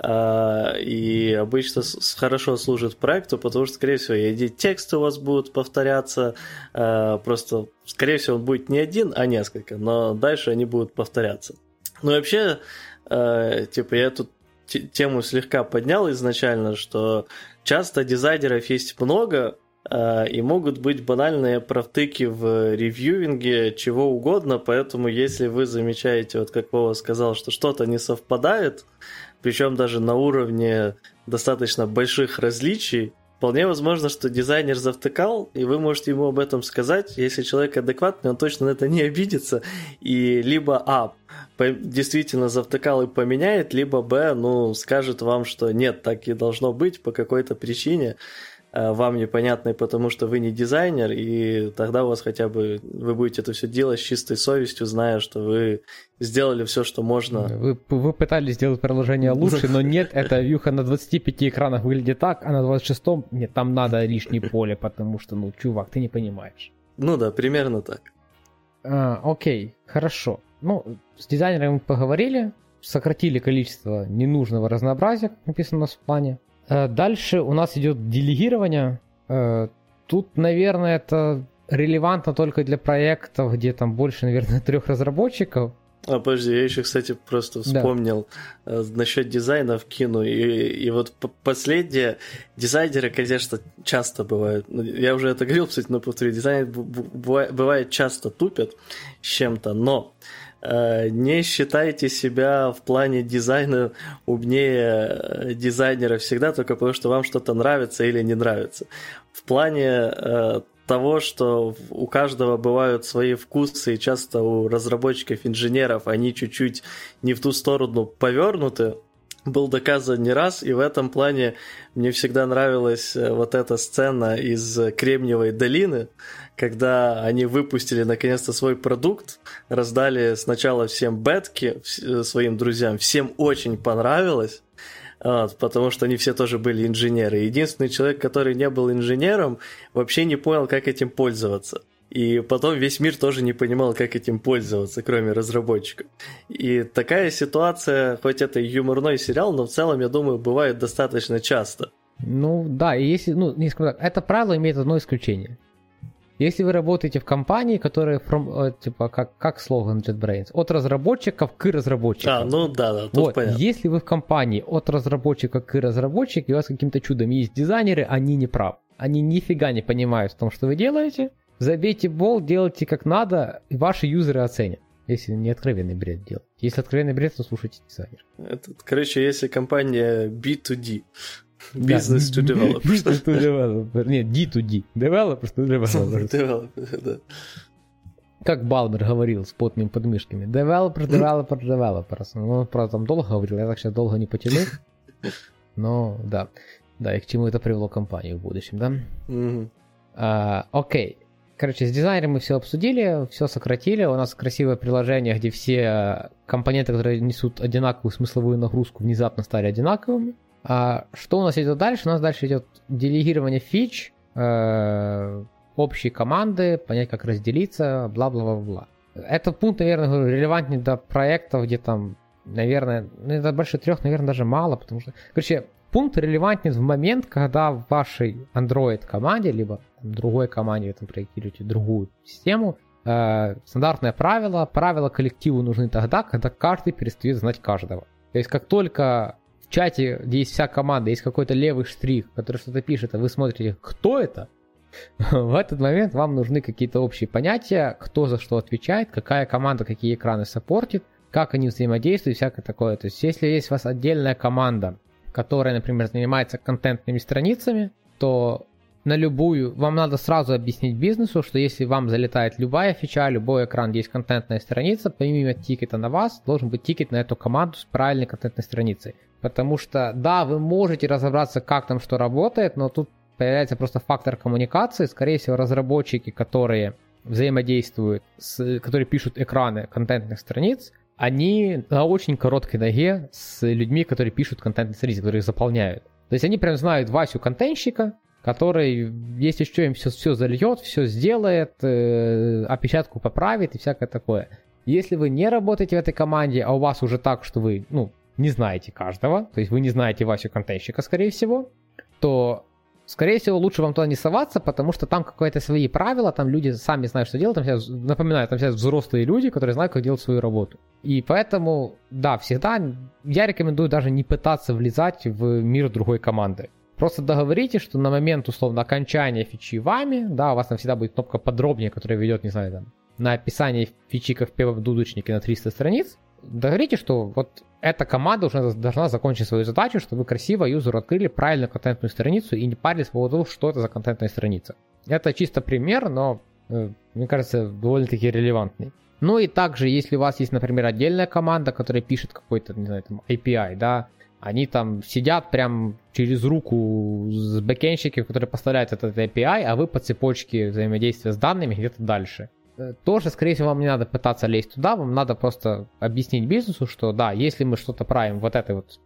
и обычно хорошо служит проекту, потому что, скорее всего, и тексты у вас будут повторяться, а, просто, скорее всего, он будет не один, а несколько, но дальше они будут повторяться. Ну, вообще, а, типа, я тут тему слегка поднял изначально, что часто дизайнеров есть много, и могут быть банальные провтыки в ревьюинге чего угодно, поэтому если вы замечаете, вот как Вова сказал, что что-то не совпадает, причем даже на уровне достаточно больших различий, вполне возможно, что дизайнер завтыкал, и вы можете ему об этом сказать. Если человек адекватный, он точно на это не обидится. И либо А, действительно завтыкал и поменяет, либо Б, ну, скажет вам, что нет, так и должно быть по какой-то причине. Э, вам непонятной, потому что вы не дизайнер, и тогда у вас хотя бы вы будете это все делать с чистой совестью, зная, что вы сделали все, что можно. Вы, вы пытались сделать приложение лучше, но (laughs) нет, эта вьюха на 25 экранах выглядит так, а на 26 нет, там надо лишнее поле, потому что, ну, чувак, ты не понимаешь. Ну да, примерно так. А, окей, хорошо. Ну, с дизайнером мы поговорили, сократили количество ненужного разнообразия, как написано у нас в плане. Э, дальше у нас идет делегирование. Э, тут, наверное, это релевантно только для проектов, где там больше, наверное, (laughs) трех разработчиков. А, подожди, я еще, кстати, просто вспомнил да. Э, насчет дизайна в кино. И, и вот последние дизайнеры, конечно, часто бывают. Ну, я уже это говорил, кстати, но повторю, дизайнеры бывает часто тупят с чем-то, но не считайте себя в плане дизайна умнее э, дизайнера всегда только потому, что вам что-то нравится или не нравится. В плане э, того, что у каждого бывают свои вкусы, и часто у разработчиков, инженеров они чуть-чуть не в ту сторону повернуты, был доказан не раз, и в этом плане мне всегда нравилась вот эта сцена из Кремниевой долины, когда они выпустили наконец-то свой продукт, раздали сначала всем бетки, э, своим друзьям, всем очень понравилось, вот, потому что они все тоже были инженеры. Единственный человек, который не был инженером, вообще не понял, как этим пользоваться. И потом весь мир тоже не понимал, как этим пользоваться, кроме разработчиков. И такая ситуация, хоть это и юморной сериал, но в целом, я думаю, бывает достаточно часто. Ну да, и если, ну, не скажу так, это правило имеет одно исключение. Если вы работаете в компании, которая, from, э, типа, как, как слоган JetBrains, от разработчиков к разработчикам. А, ну да, да, тут вот, понятно. Если вы в компании от разработчика к разработчику, и у вас каким-то чудом есть дизайнеры, они не правы. Они нифига не понимают в том, что вы делаете. Забейте бол, делайте как надо, и ваши юзеры оценят. Если не откровенный бред делать. Если откровенный бред, то слушайте дизайнер. Это, короче, если компания B2D, Business to developers. (laughs) Business to developers. Нет, D to D. Developers to developers. Developers, да. Как Балмер говорил с потными подмышками. Developer, developer, developers. Ну, он, правда, там долго говорил, я так сейчас долго не потяну. (laughs) Но, да. Да, и к чему это привело компанию в будущем, да? А, окей. Короче, с дизайнером мы все обсудили, все сократили. У нас красивое приложение, где все компоненты, которые несут одинаковую смысловую нагрузку, внезапно стали одинаковыми. А что у нас идет дальше? У нас дальше идет делегирование фич, э, общей команды, понять, как разделиться, бла-бла-бла-бла. Этот пункт, наверное, релевантнее до проектов, где там, наверное, ну, это больше трех, наверное, даже мало, потому что, короче, пункт релевантен в момент, когда в вашей Android команде, либо там, другой команде, вы там проектируете другую систему, э, стандартное правило, правила коллективу нужны тогда, когда каждый перестает знать каждого. То есть как только в чате, где есть вся команда, есть какой-то левый штрих, который что-то пишет, а вы смотрите, кто это, (laughs) в этот момент вам нужны какие-то общие понятия, кто за что отвечает, какая команда какие экраны саппортит, как они взаимодействуют, всякое такое. То есть, если есть у вас отдельная команда, которая, например, занимается контентными страницами, то на любую, вам надо сразу объяснить бизнесу, что если вам залетает любая фича, любой экран, где есть контентная страница, помимо тикета на вас, должен быть тикет на эту команду с правильной контентной страницей. Потому что, да, вы можете разобраться, как там что работает, но тут появляется просто фактор коммуникации. Скорее всего, разработчики, которые взаимодействуют, с, которые пишут экраны контентных страниц, они на очень короткой ноге с людьми, которые пишут контентные страницы, которые заполняют. То есть они прям знают Васю контентщика, который, если что, им все, все зальет, все сделает, э, опечатку поправит и всякое такое. Если вы не работаете в этой команде, а у вас уже так, что вы, ну, не знаете каждого, то есть вы не знаете Васю контентщика, скорее всего, то, скорее всего, лучше вам туда не соваться, потому что там какие-то свои правила, там люди сами знают, что делать, там все, напоминаю, там все взрослые люди, которые знают, как делать свою работу. И поэтому, да, всегда я рекомендую даже не пытаться влезать в мир другой команды. Просто договоритесь, что на момент, условно, окончания фичи вами, да, у вас там всегда будет кнопка подробнее, которая ведет, не знаю, там, на описание фичи как в дудочнике на 300 страниц. Договоритесь, что вот эта команда уже должна закончить свою задачу, чтобы красиво юзеру открыли правильную контентную страницу и не парились по поводу, что это за контентная страница. Это чисто пример, но, э, мне кажется, довольно-таки релевантный. Ну и также, если у вас есть, например, отдельная команда, которая пишет какой-то, не знаю, там, API, да, они там сидят прям через руку с бэкенщиков, которые поставляют этот API, а вы по цепочке взаимодействия с данными где-то дальше. Э, тоже, скорее всего, вам не надо пытаться лезть туда, вам надо просто объяснить бизнесу, что да, если мы что-то правим вот этой вот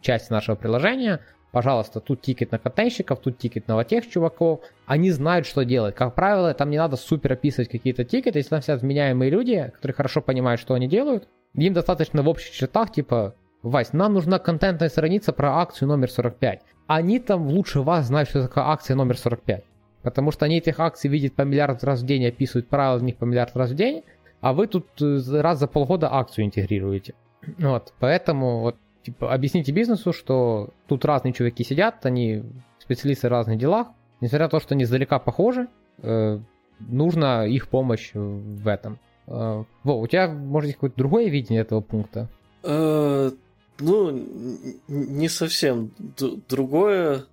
части нашего приложения, пожалуйста, тут тикет на контентщиков, тут тикет на вот тех чуваков, они знают, что делать. Как правило, там не надо супер описывать какие-то тикеты, если там все вменяемые люди, которые хорошо понимают, что они делают, им достаточно в общих чертах, типа, Вась, нам нужна контентная страница про акцию номер 45. Они там лучше вас знают, что такое акция номер 45. Потому что они этих акций видят по миллиард раз в день, описывают правила в них по миллиард раз в день, а вы тут э, раз за полгода акцию интегрируете. Вот, поэтому вот типа, объясните бизнесу, что тут разные чуваки сидят, они специалисты в разных делах, несмотря на то, что они издалека похожи, э, нужна их помощь в этом. Э, Во, у тебя, может, есть какое-то другое видение этого пункта? Э, ну, не совсем другое.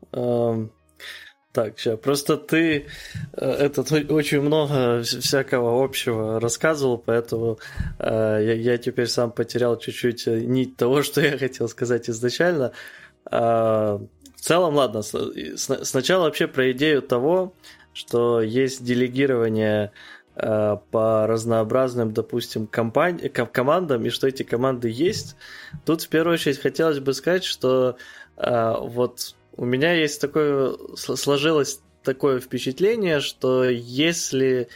Э, так, сейчас. Просто ты э, этот очень много всякого общего рассказывал, поэтому э, я, я теперь сам потерял чуть-чуть э, нить того, (laughs) что я хотел сказать изначально. Э, в целом, ладно, с, с, сначала вообще про идею того, что есть делегирование э, по разнообразным, допустим, компани- командам, и что эти команды есть. Тут в первую очередь хотелось бы сказать, что э, вот у меня есть такое, сложилось такое впечатление, что если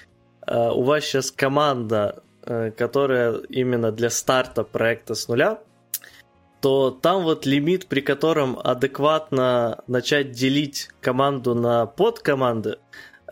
э, у вас сейчас команда, э, которая именно для старта проекта с нуля, то там вот лимит, при котором адекватно начать делить команду на подкоманды,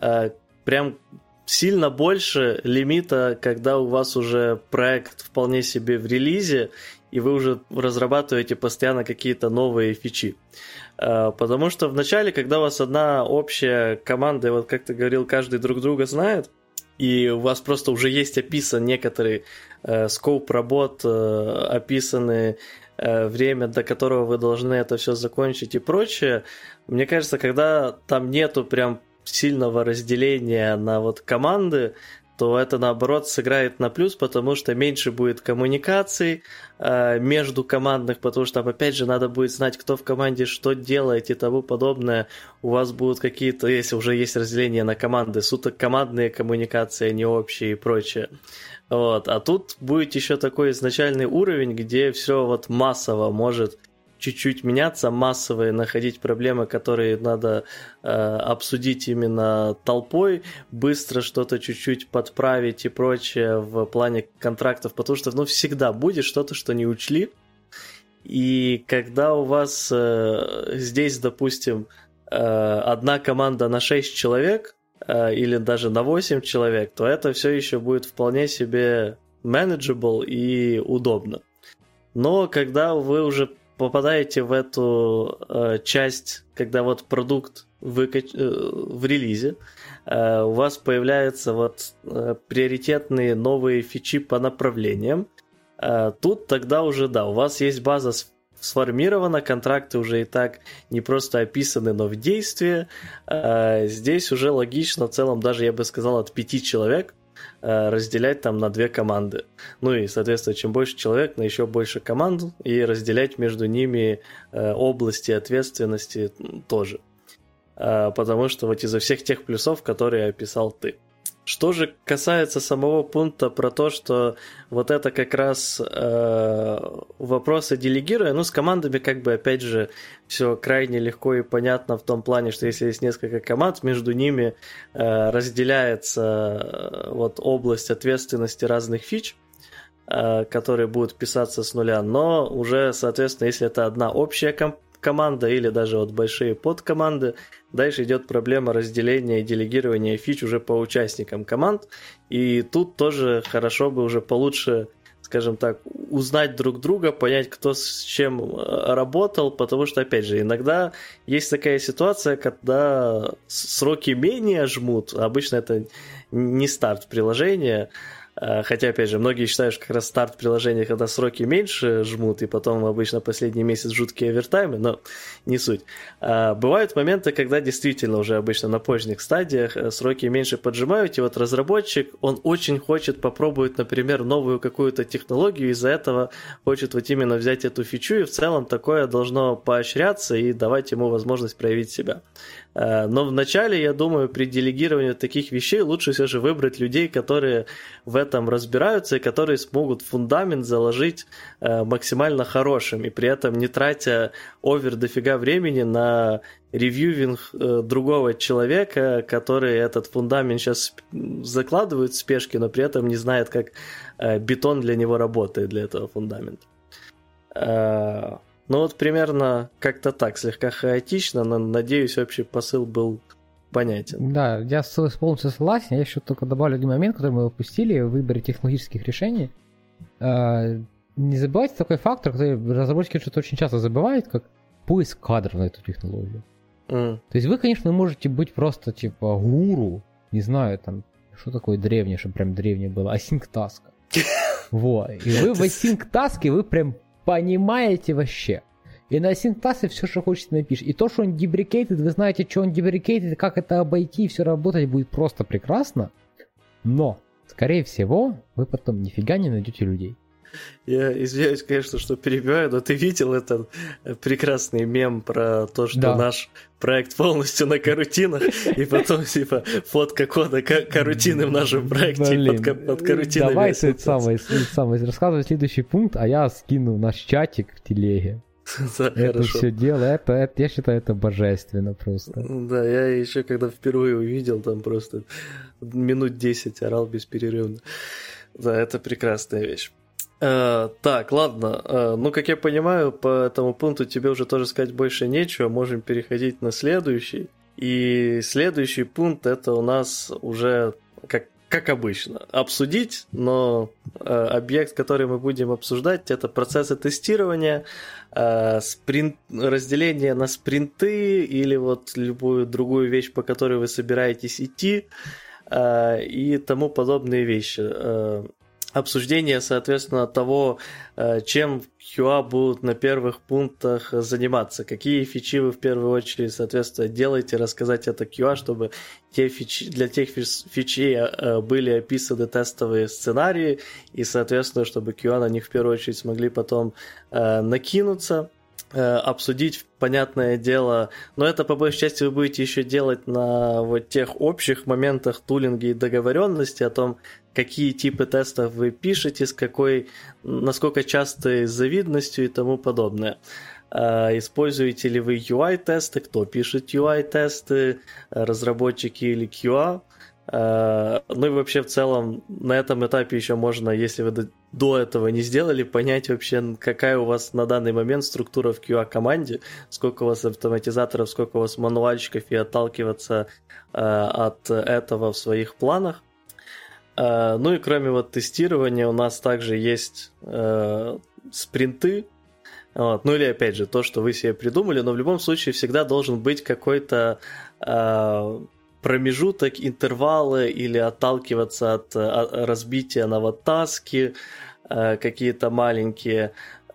э, прям сильно больше лимита, когда у вас уже проект вполне себе в релизе, и вы уже разрабатываете постоянно какие-то новые фичи. Э, потому что вначале, когда у вас одна общая команда, и вот как ты говорил, каждый друг друга знает, и у вас просто уже есть описан некоторый э, работ, э, описаны э, время, до которого вы должны это все закончить и прочее. Мне кажется, когда там нету прям сильного разделения на вот команды, то это наоборот сыграет на плюс, потому что меньше будет коммуникаций э, между командных, потому что там опять же надо будет знать, кто в команде что делает и тому подобное. У вас будут какие-то, если уже есть разделение на команды, суток командные коммуникации, а не общие и прочее. Вот. А тут будет еще такой изначальный уровень, где все вот массово может чуть-чуть меняться, массовые, находить проблемы, которые надо э, обсудить именно толпой, быстро что-то чуть-чуть подправить и прочее в плане контрактов, потому что ну, всегда будет что-то, что не учли. И когда у вас э, здесь, допустим, э, одна команда на 6 человек, э, или даже на 8 человек, то это все еще будет вполне себе manageable и удобно. Но когда вы уже попадаете в эту э, часть, когда вот продукт выкач... э, в релизе, э, у вас появляются вот э, приоритетные новые фичи по направлениям, э, тут тогда уже, да, у вас есть база сформирована, контракты уже и так не просто описаны, но в действии. Э, здесь уже логично, в целом даже, я бы сказал, от пяти человек – разделять там на две команды. Ну и, соответственно, чем больше человек, на еще больше команд, и разделять между ними э, области ответственности тоже. Э, потому что вот из-за всех тех плюсов, которые описал ты. Что же касается самого пункта про то, что вот это как раз э, вопросы делегируя, ну, с командами как бы, опять же, все крайне легко и понятно в том плане, что если есть несколько команд, между ними э, разделяется э, вот область ответственности разных фич, э, которые будут писаться с нуля, но уже, соответственно, если это одна общая комп- команда или даже вот большие подкоманды, Дальше идет проблема разделения и делегирования фич уже по участникам команд. И тут тоже хорошо бы уже получше скажем так, узнать друг друга, понять, кто с чем э, работал, потому что, опять же, иногда есть такая ситуация, когда сроки менее жмут, обычно это не старт приложения, хотя, опять же, многие считают, что как раз старт приложения, когда сроки меньше жмут, и потом обычно последний месяц жуткие овертаймы, но не суть. Э, бывают моменты, когда действительно уже обычно на поздних стадиях э, сроки меньше поджимают, и вот разработчик, он очень хочет попробовать, например, новую какую-то технологию, из-за этого хочет вот именно взять эту фичу, и в целом такое должно поощряться и давать ему возможность проявить себя. Э, но вначале, я думаю, при делегировании таких вещей лучше все же выбрать людей, которые в этом разбираются и которые смогут фундамент заложить э, максимально хорошим, и при этом не тратя овер дофига времени на ревьювинг э, другого человека, который этот фундамент сейчас закладывает в спешке, но при этом не знает, как бетон для него работает, для этого фундамента. Ну вот примерно как-то так, слегка хаотично, но надеюсь, общий посыл был понятен. Да, я полностью согласен. Я еще только добавлю один момент, который мы упустили в выборе технологических решений. А, не забывайте такой фактор, который разработчики что-то очень часто забывают, как поиск кадров на эту технологию. Mm. То есть вы, конечно, можете быть просто типа гуру, не знаю, там, что такое древнее, чтобы прям древнее было, task. (laughs) Вот. И вы в task, вы прям понимаете вообще. И на синтасе все, что хочется, напишешь. И то, что он дебрикейтед, вы знаете, что он дебрикейтед, как это обойти, все работать будет просто прекрасно. Но, скорее всего, вы потом нифига не найдете людей. Я извиняюсь, конечно, что перебиваю, но ты видел этот э, прекрасный мем про то, что да. наш проект полностью на карутинах, и потом, (laughs) типа, фотка кода карутины в нашем проекте Блин, под, под карутинами. Давай ты самое, самое, рассказывай следующий пункт, а я скину наш чатик в телеге. (laughs) Да, это хорошо. все дело, это, это, я считаю, это божественно просто. Да, я еще когда впервые увидел, там просто минут 10 орал бесперерывно. Да, это прекрасная вещь. Э, так, ладно. Э, ну, как я понимаю, по этому пункту тебе уже тоже сказать больше нечего. Можем переходить на следующий. И следующий пункт это у нас уже как как обычно, обсудить, но э, объект, который мы будем обсуждать, это процессы тестирования, э, спринт, разделение на спринты или вот любую другую вещь, по которой вы собираетесь идти э, и тому подобные вещи. Э, обсуждение, соответственно, того, э, чем QA будут на первых пунктах заниматься, какие фичи вы в первую очередь, соответственно, делаете, рассказать это QA, чтобы те фичи, для тех фичей э, были описаны тестовые сценарии, и, соответственно, чтобы QA на них в первую очередь смогли потом э, накинуться, обсудить, понятное дело, но это по большей части вы будете еще делать на вот тех общих моментах тулинга и договоренности о том, какие типы тестов вы пишете, с какой, насколько частой завидностью и тому подобное. А, используете ли вы UI-тесты, кто пишет UI-тесты, разработчики или QA. А, ну и вообще в целом на этом этапе еще можно, если вы до этого не сделали, понять вообще, какая у вас на данный момент структура в QA-команде, сколько у вас автоматизаторов, сколько у вас мануальщиков и отталкиваться а, от этого в своих планах. Э, ну и кроме вот тестирования у нас также есть э, спринты. Вот. Ну или опять же то, что вы себе придумали, но в любом случае всегда должен быть какой-то э, промежуток, интервалы или отталкиваться от, от разбития на вот таски э, какие-то маленькие,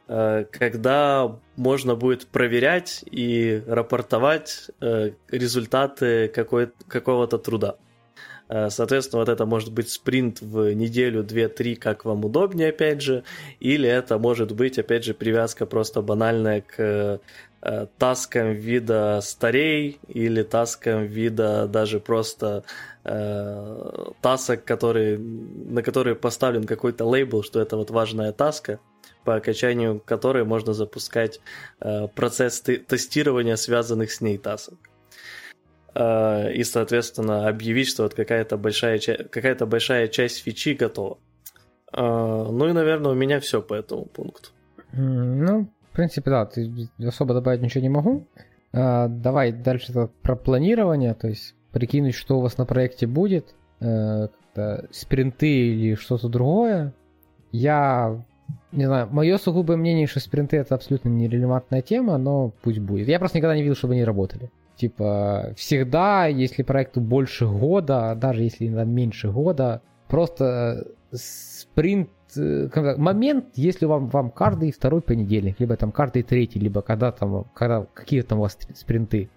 э, когда можно будет проверять и рапортовать э, результаты какой, какого-то труда. Э, соответственно, вот это может быть спринт в неделю, две, три, как вам удобнее, опять же, или это может быть, опять же, привязка просто банальная к э, таскам вида старей или таскам вида даже просто э, тасок, который, на которые поставлен какой-то лейбл, что это вот важная таска, по окончанию которой можно запускать э, процесс тестирования связанных с ней тасок. Э, и, соответственно, объявить, что вот какая-то большая, какая-то большая часть фичи готова. Э, ну и, наверное, у меня все по этому пункту. Ну, в принципе, да, ты особо добавить ничего не могу. Э, давай дальше про планирование, то есть прикинуть, что у вас на проекте будет, спринты или что-то другое. Я не знаю, мое сугубое мнение, что спринты это абсолютно нерелевантная тема, но пусть будет. Я просто никогда не видел, чтобы они работали. Типа, всегда, если проекту больше года, даже если там меньше года, просто э, спринт, э, момент, если вам, вам каждый второй понедельник, либо там каждый третий, либо когда там, когда, какие там у вас спринты.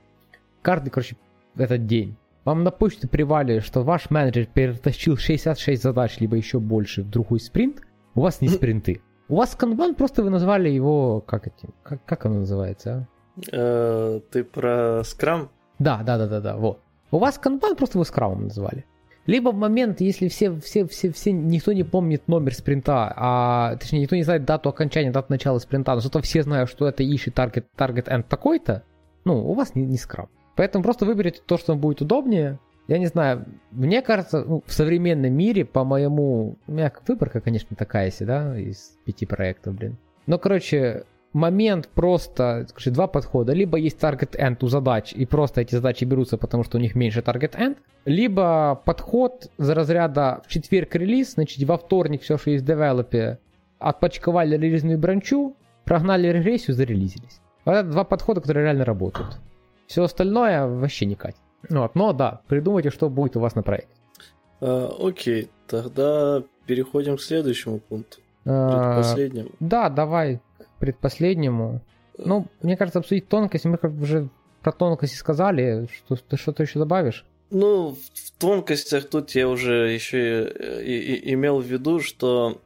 Каждый, короче, этот день. Вам на почту привали, что ваш менеджер перетащил 66 задач, либо еще больше в другой спринт, у вас не спринты. У вас канбан, просто вы назвали его, как этим, как, как оно называется, а? Э, ты про скрам? Да, да, да, да, да, вот. У вас канбан просто вы скрамом назвали. Либо в момент, если все, все, все, все, никто не помнит номер спринта, а точнее никто не знает дату окончания, дату начала спринта, но зато все знают, что это issue target, target end такой-то, ну, у вас не, не скрам. Поэтому просто выберите то, что вам будет удобнее. Я не знаю, мне кажется, ну, в современном мире, по моему... У меня выборка, конечно, такая себе, да, из пяти проектов, блин. Но, короче, момент просто, скажи, два подхода. Либо есть target end у задач, и просто эти задачи берутся, потому что у них меньше target end. Либо подход за разряда в четверг релиз, значит, во вторник все, что есть в девелопе, отпочковали релизную бранчу, прогнали регрессию, зарелизились. Вот это два подхода, которые реально работают. Все остальное вообще не катит. Вот, но да, придумайте, что будет у вас на проекте. А, окей, тогда переходим к следующему пункту. А, Предпоследнему. Да, давай предпоследнему. Ну, мне кажется, обсудить тонкости, мы как бы уже про тонкости сказали, что ты что-то еще добавишь? Ну, в тонкостях тут я уже еще и, и, и имел в виду, что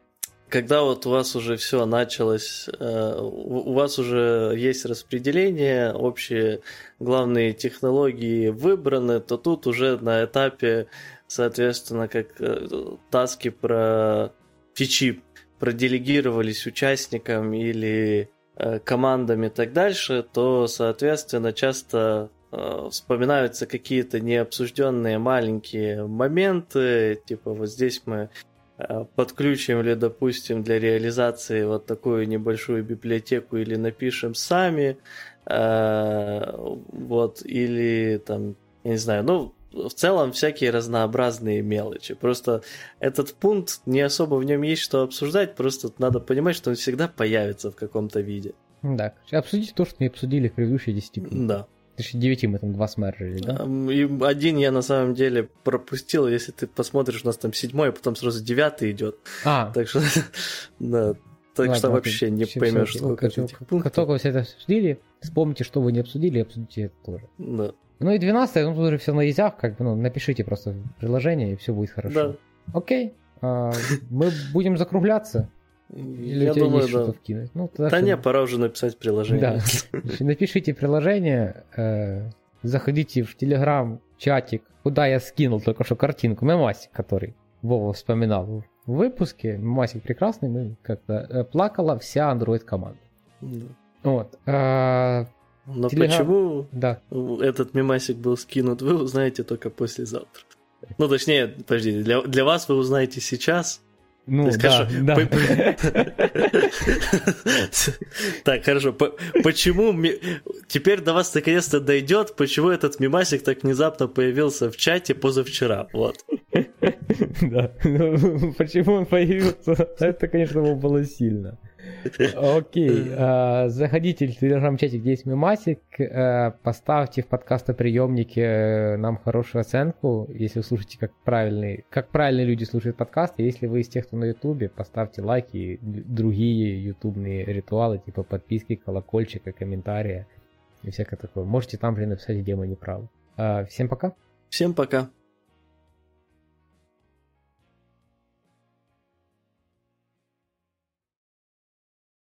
когда вот у вас уже все началось, э, у вас уже есть распределение, общие главные технологии выбраны, то тут уже на этапе, соответственно, как э, таски про фичи проделегировались участникам или э, командам и так дальше, то, соответственно, часто э, вспоминаются какие-то необсужденные маленькие моменты, типа вот здесь мы э, подключим или допустим для реализации вот такую небольшую библиотеку или напишем сами, вот, или там, я не знаю, ну, в целом всякие разнообразные мелочи. Просто этот пункт, не особо в нем есть что обсуждать, просто надо понимать, что он всегда появится в каком-то виде. Да, обсудите то, что мы обсудили в предыдущие 10 пунктах. Да. Точнее, 9 мы там 2 смержили, да? И один я на самом деле пропустил, если ты посмотришь, у нас там седьмой, а потом сразу девятый идет. А. Так что, (laughs) да, так Ладно, что вообще не все, поймешь, все, сколько этих пунктов. Как только вы все это обсудили, вспомните, что вы не обсудили, и обсудите это тоже. Да. Ну и 12 ну тут уже все на язях, как бы, ну, напишите просто приложение, и все будет хорошо. Да. Окей. А, мы будем закругляться. Или Я думаю, есть да. что вкинуть? Ну, да что... не, пора уже написать приложение. Да. Напишите приложение, э, заходите в Telegram чатик, куда я скинул только что картинку, мемасик, который Вова вспоминал в выпуске. Мемасик прекрасный, мы как-то э, плакала вся Android команда. Да. Вот. Э, но Телеграм... почему да. этот мемасик был скинут, вы узнаете только послезавтра. Ну, точнее, подождите, для, для вас вы узнаете сейчас. Ну, есть, да, хорошо, да. (laughs) Так, хорошо. Почему... Теперь до вас наконец-то дойдет, почему этот мемасик так внезапно появился в чате позавчера. Вот. (laughs) Да. (laughs) Ну, почему он появился? Это, конечно, было сильно. Окей, а, заходите в телеграм-чатик, где есть мемасик, э, поставьте в подкастоприемнике э, нам хорошую оценку, если вы слушаете как правильные, как правильные люди слушают подкасты. Если вы из тех, кто на ютубе, поставьте лайки и другие ютубные ритуалы, типа подписки, колокольчика, комментария и всякое такое. Можете там, блин, написать, где мы не правы. А, всем пока. Всем пока.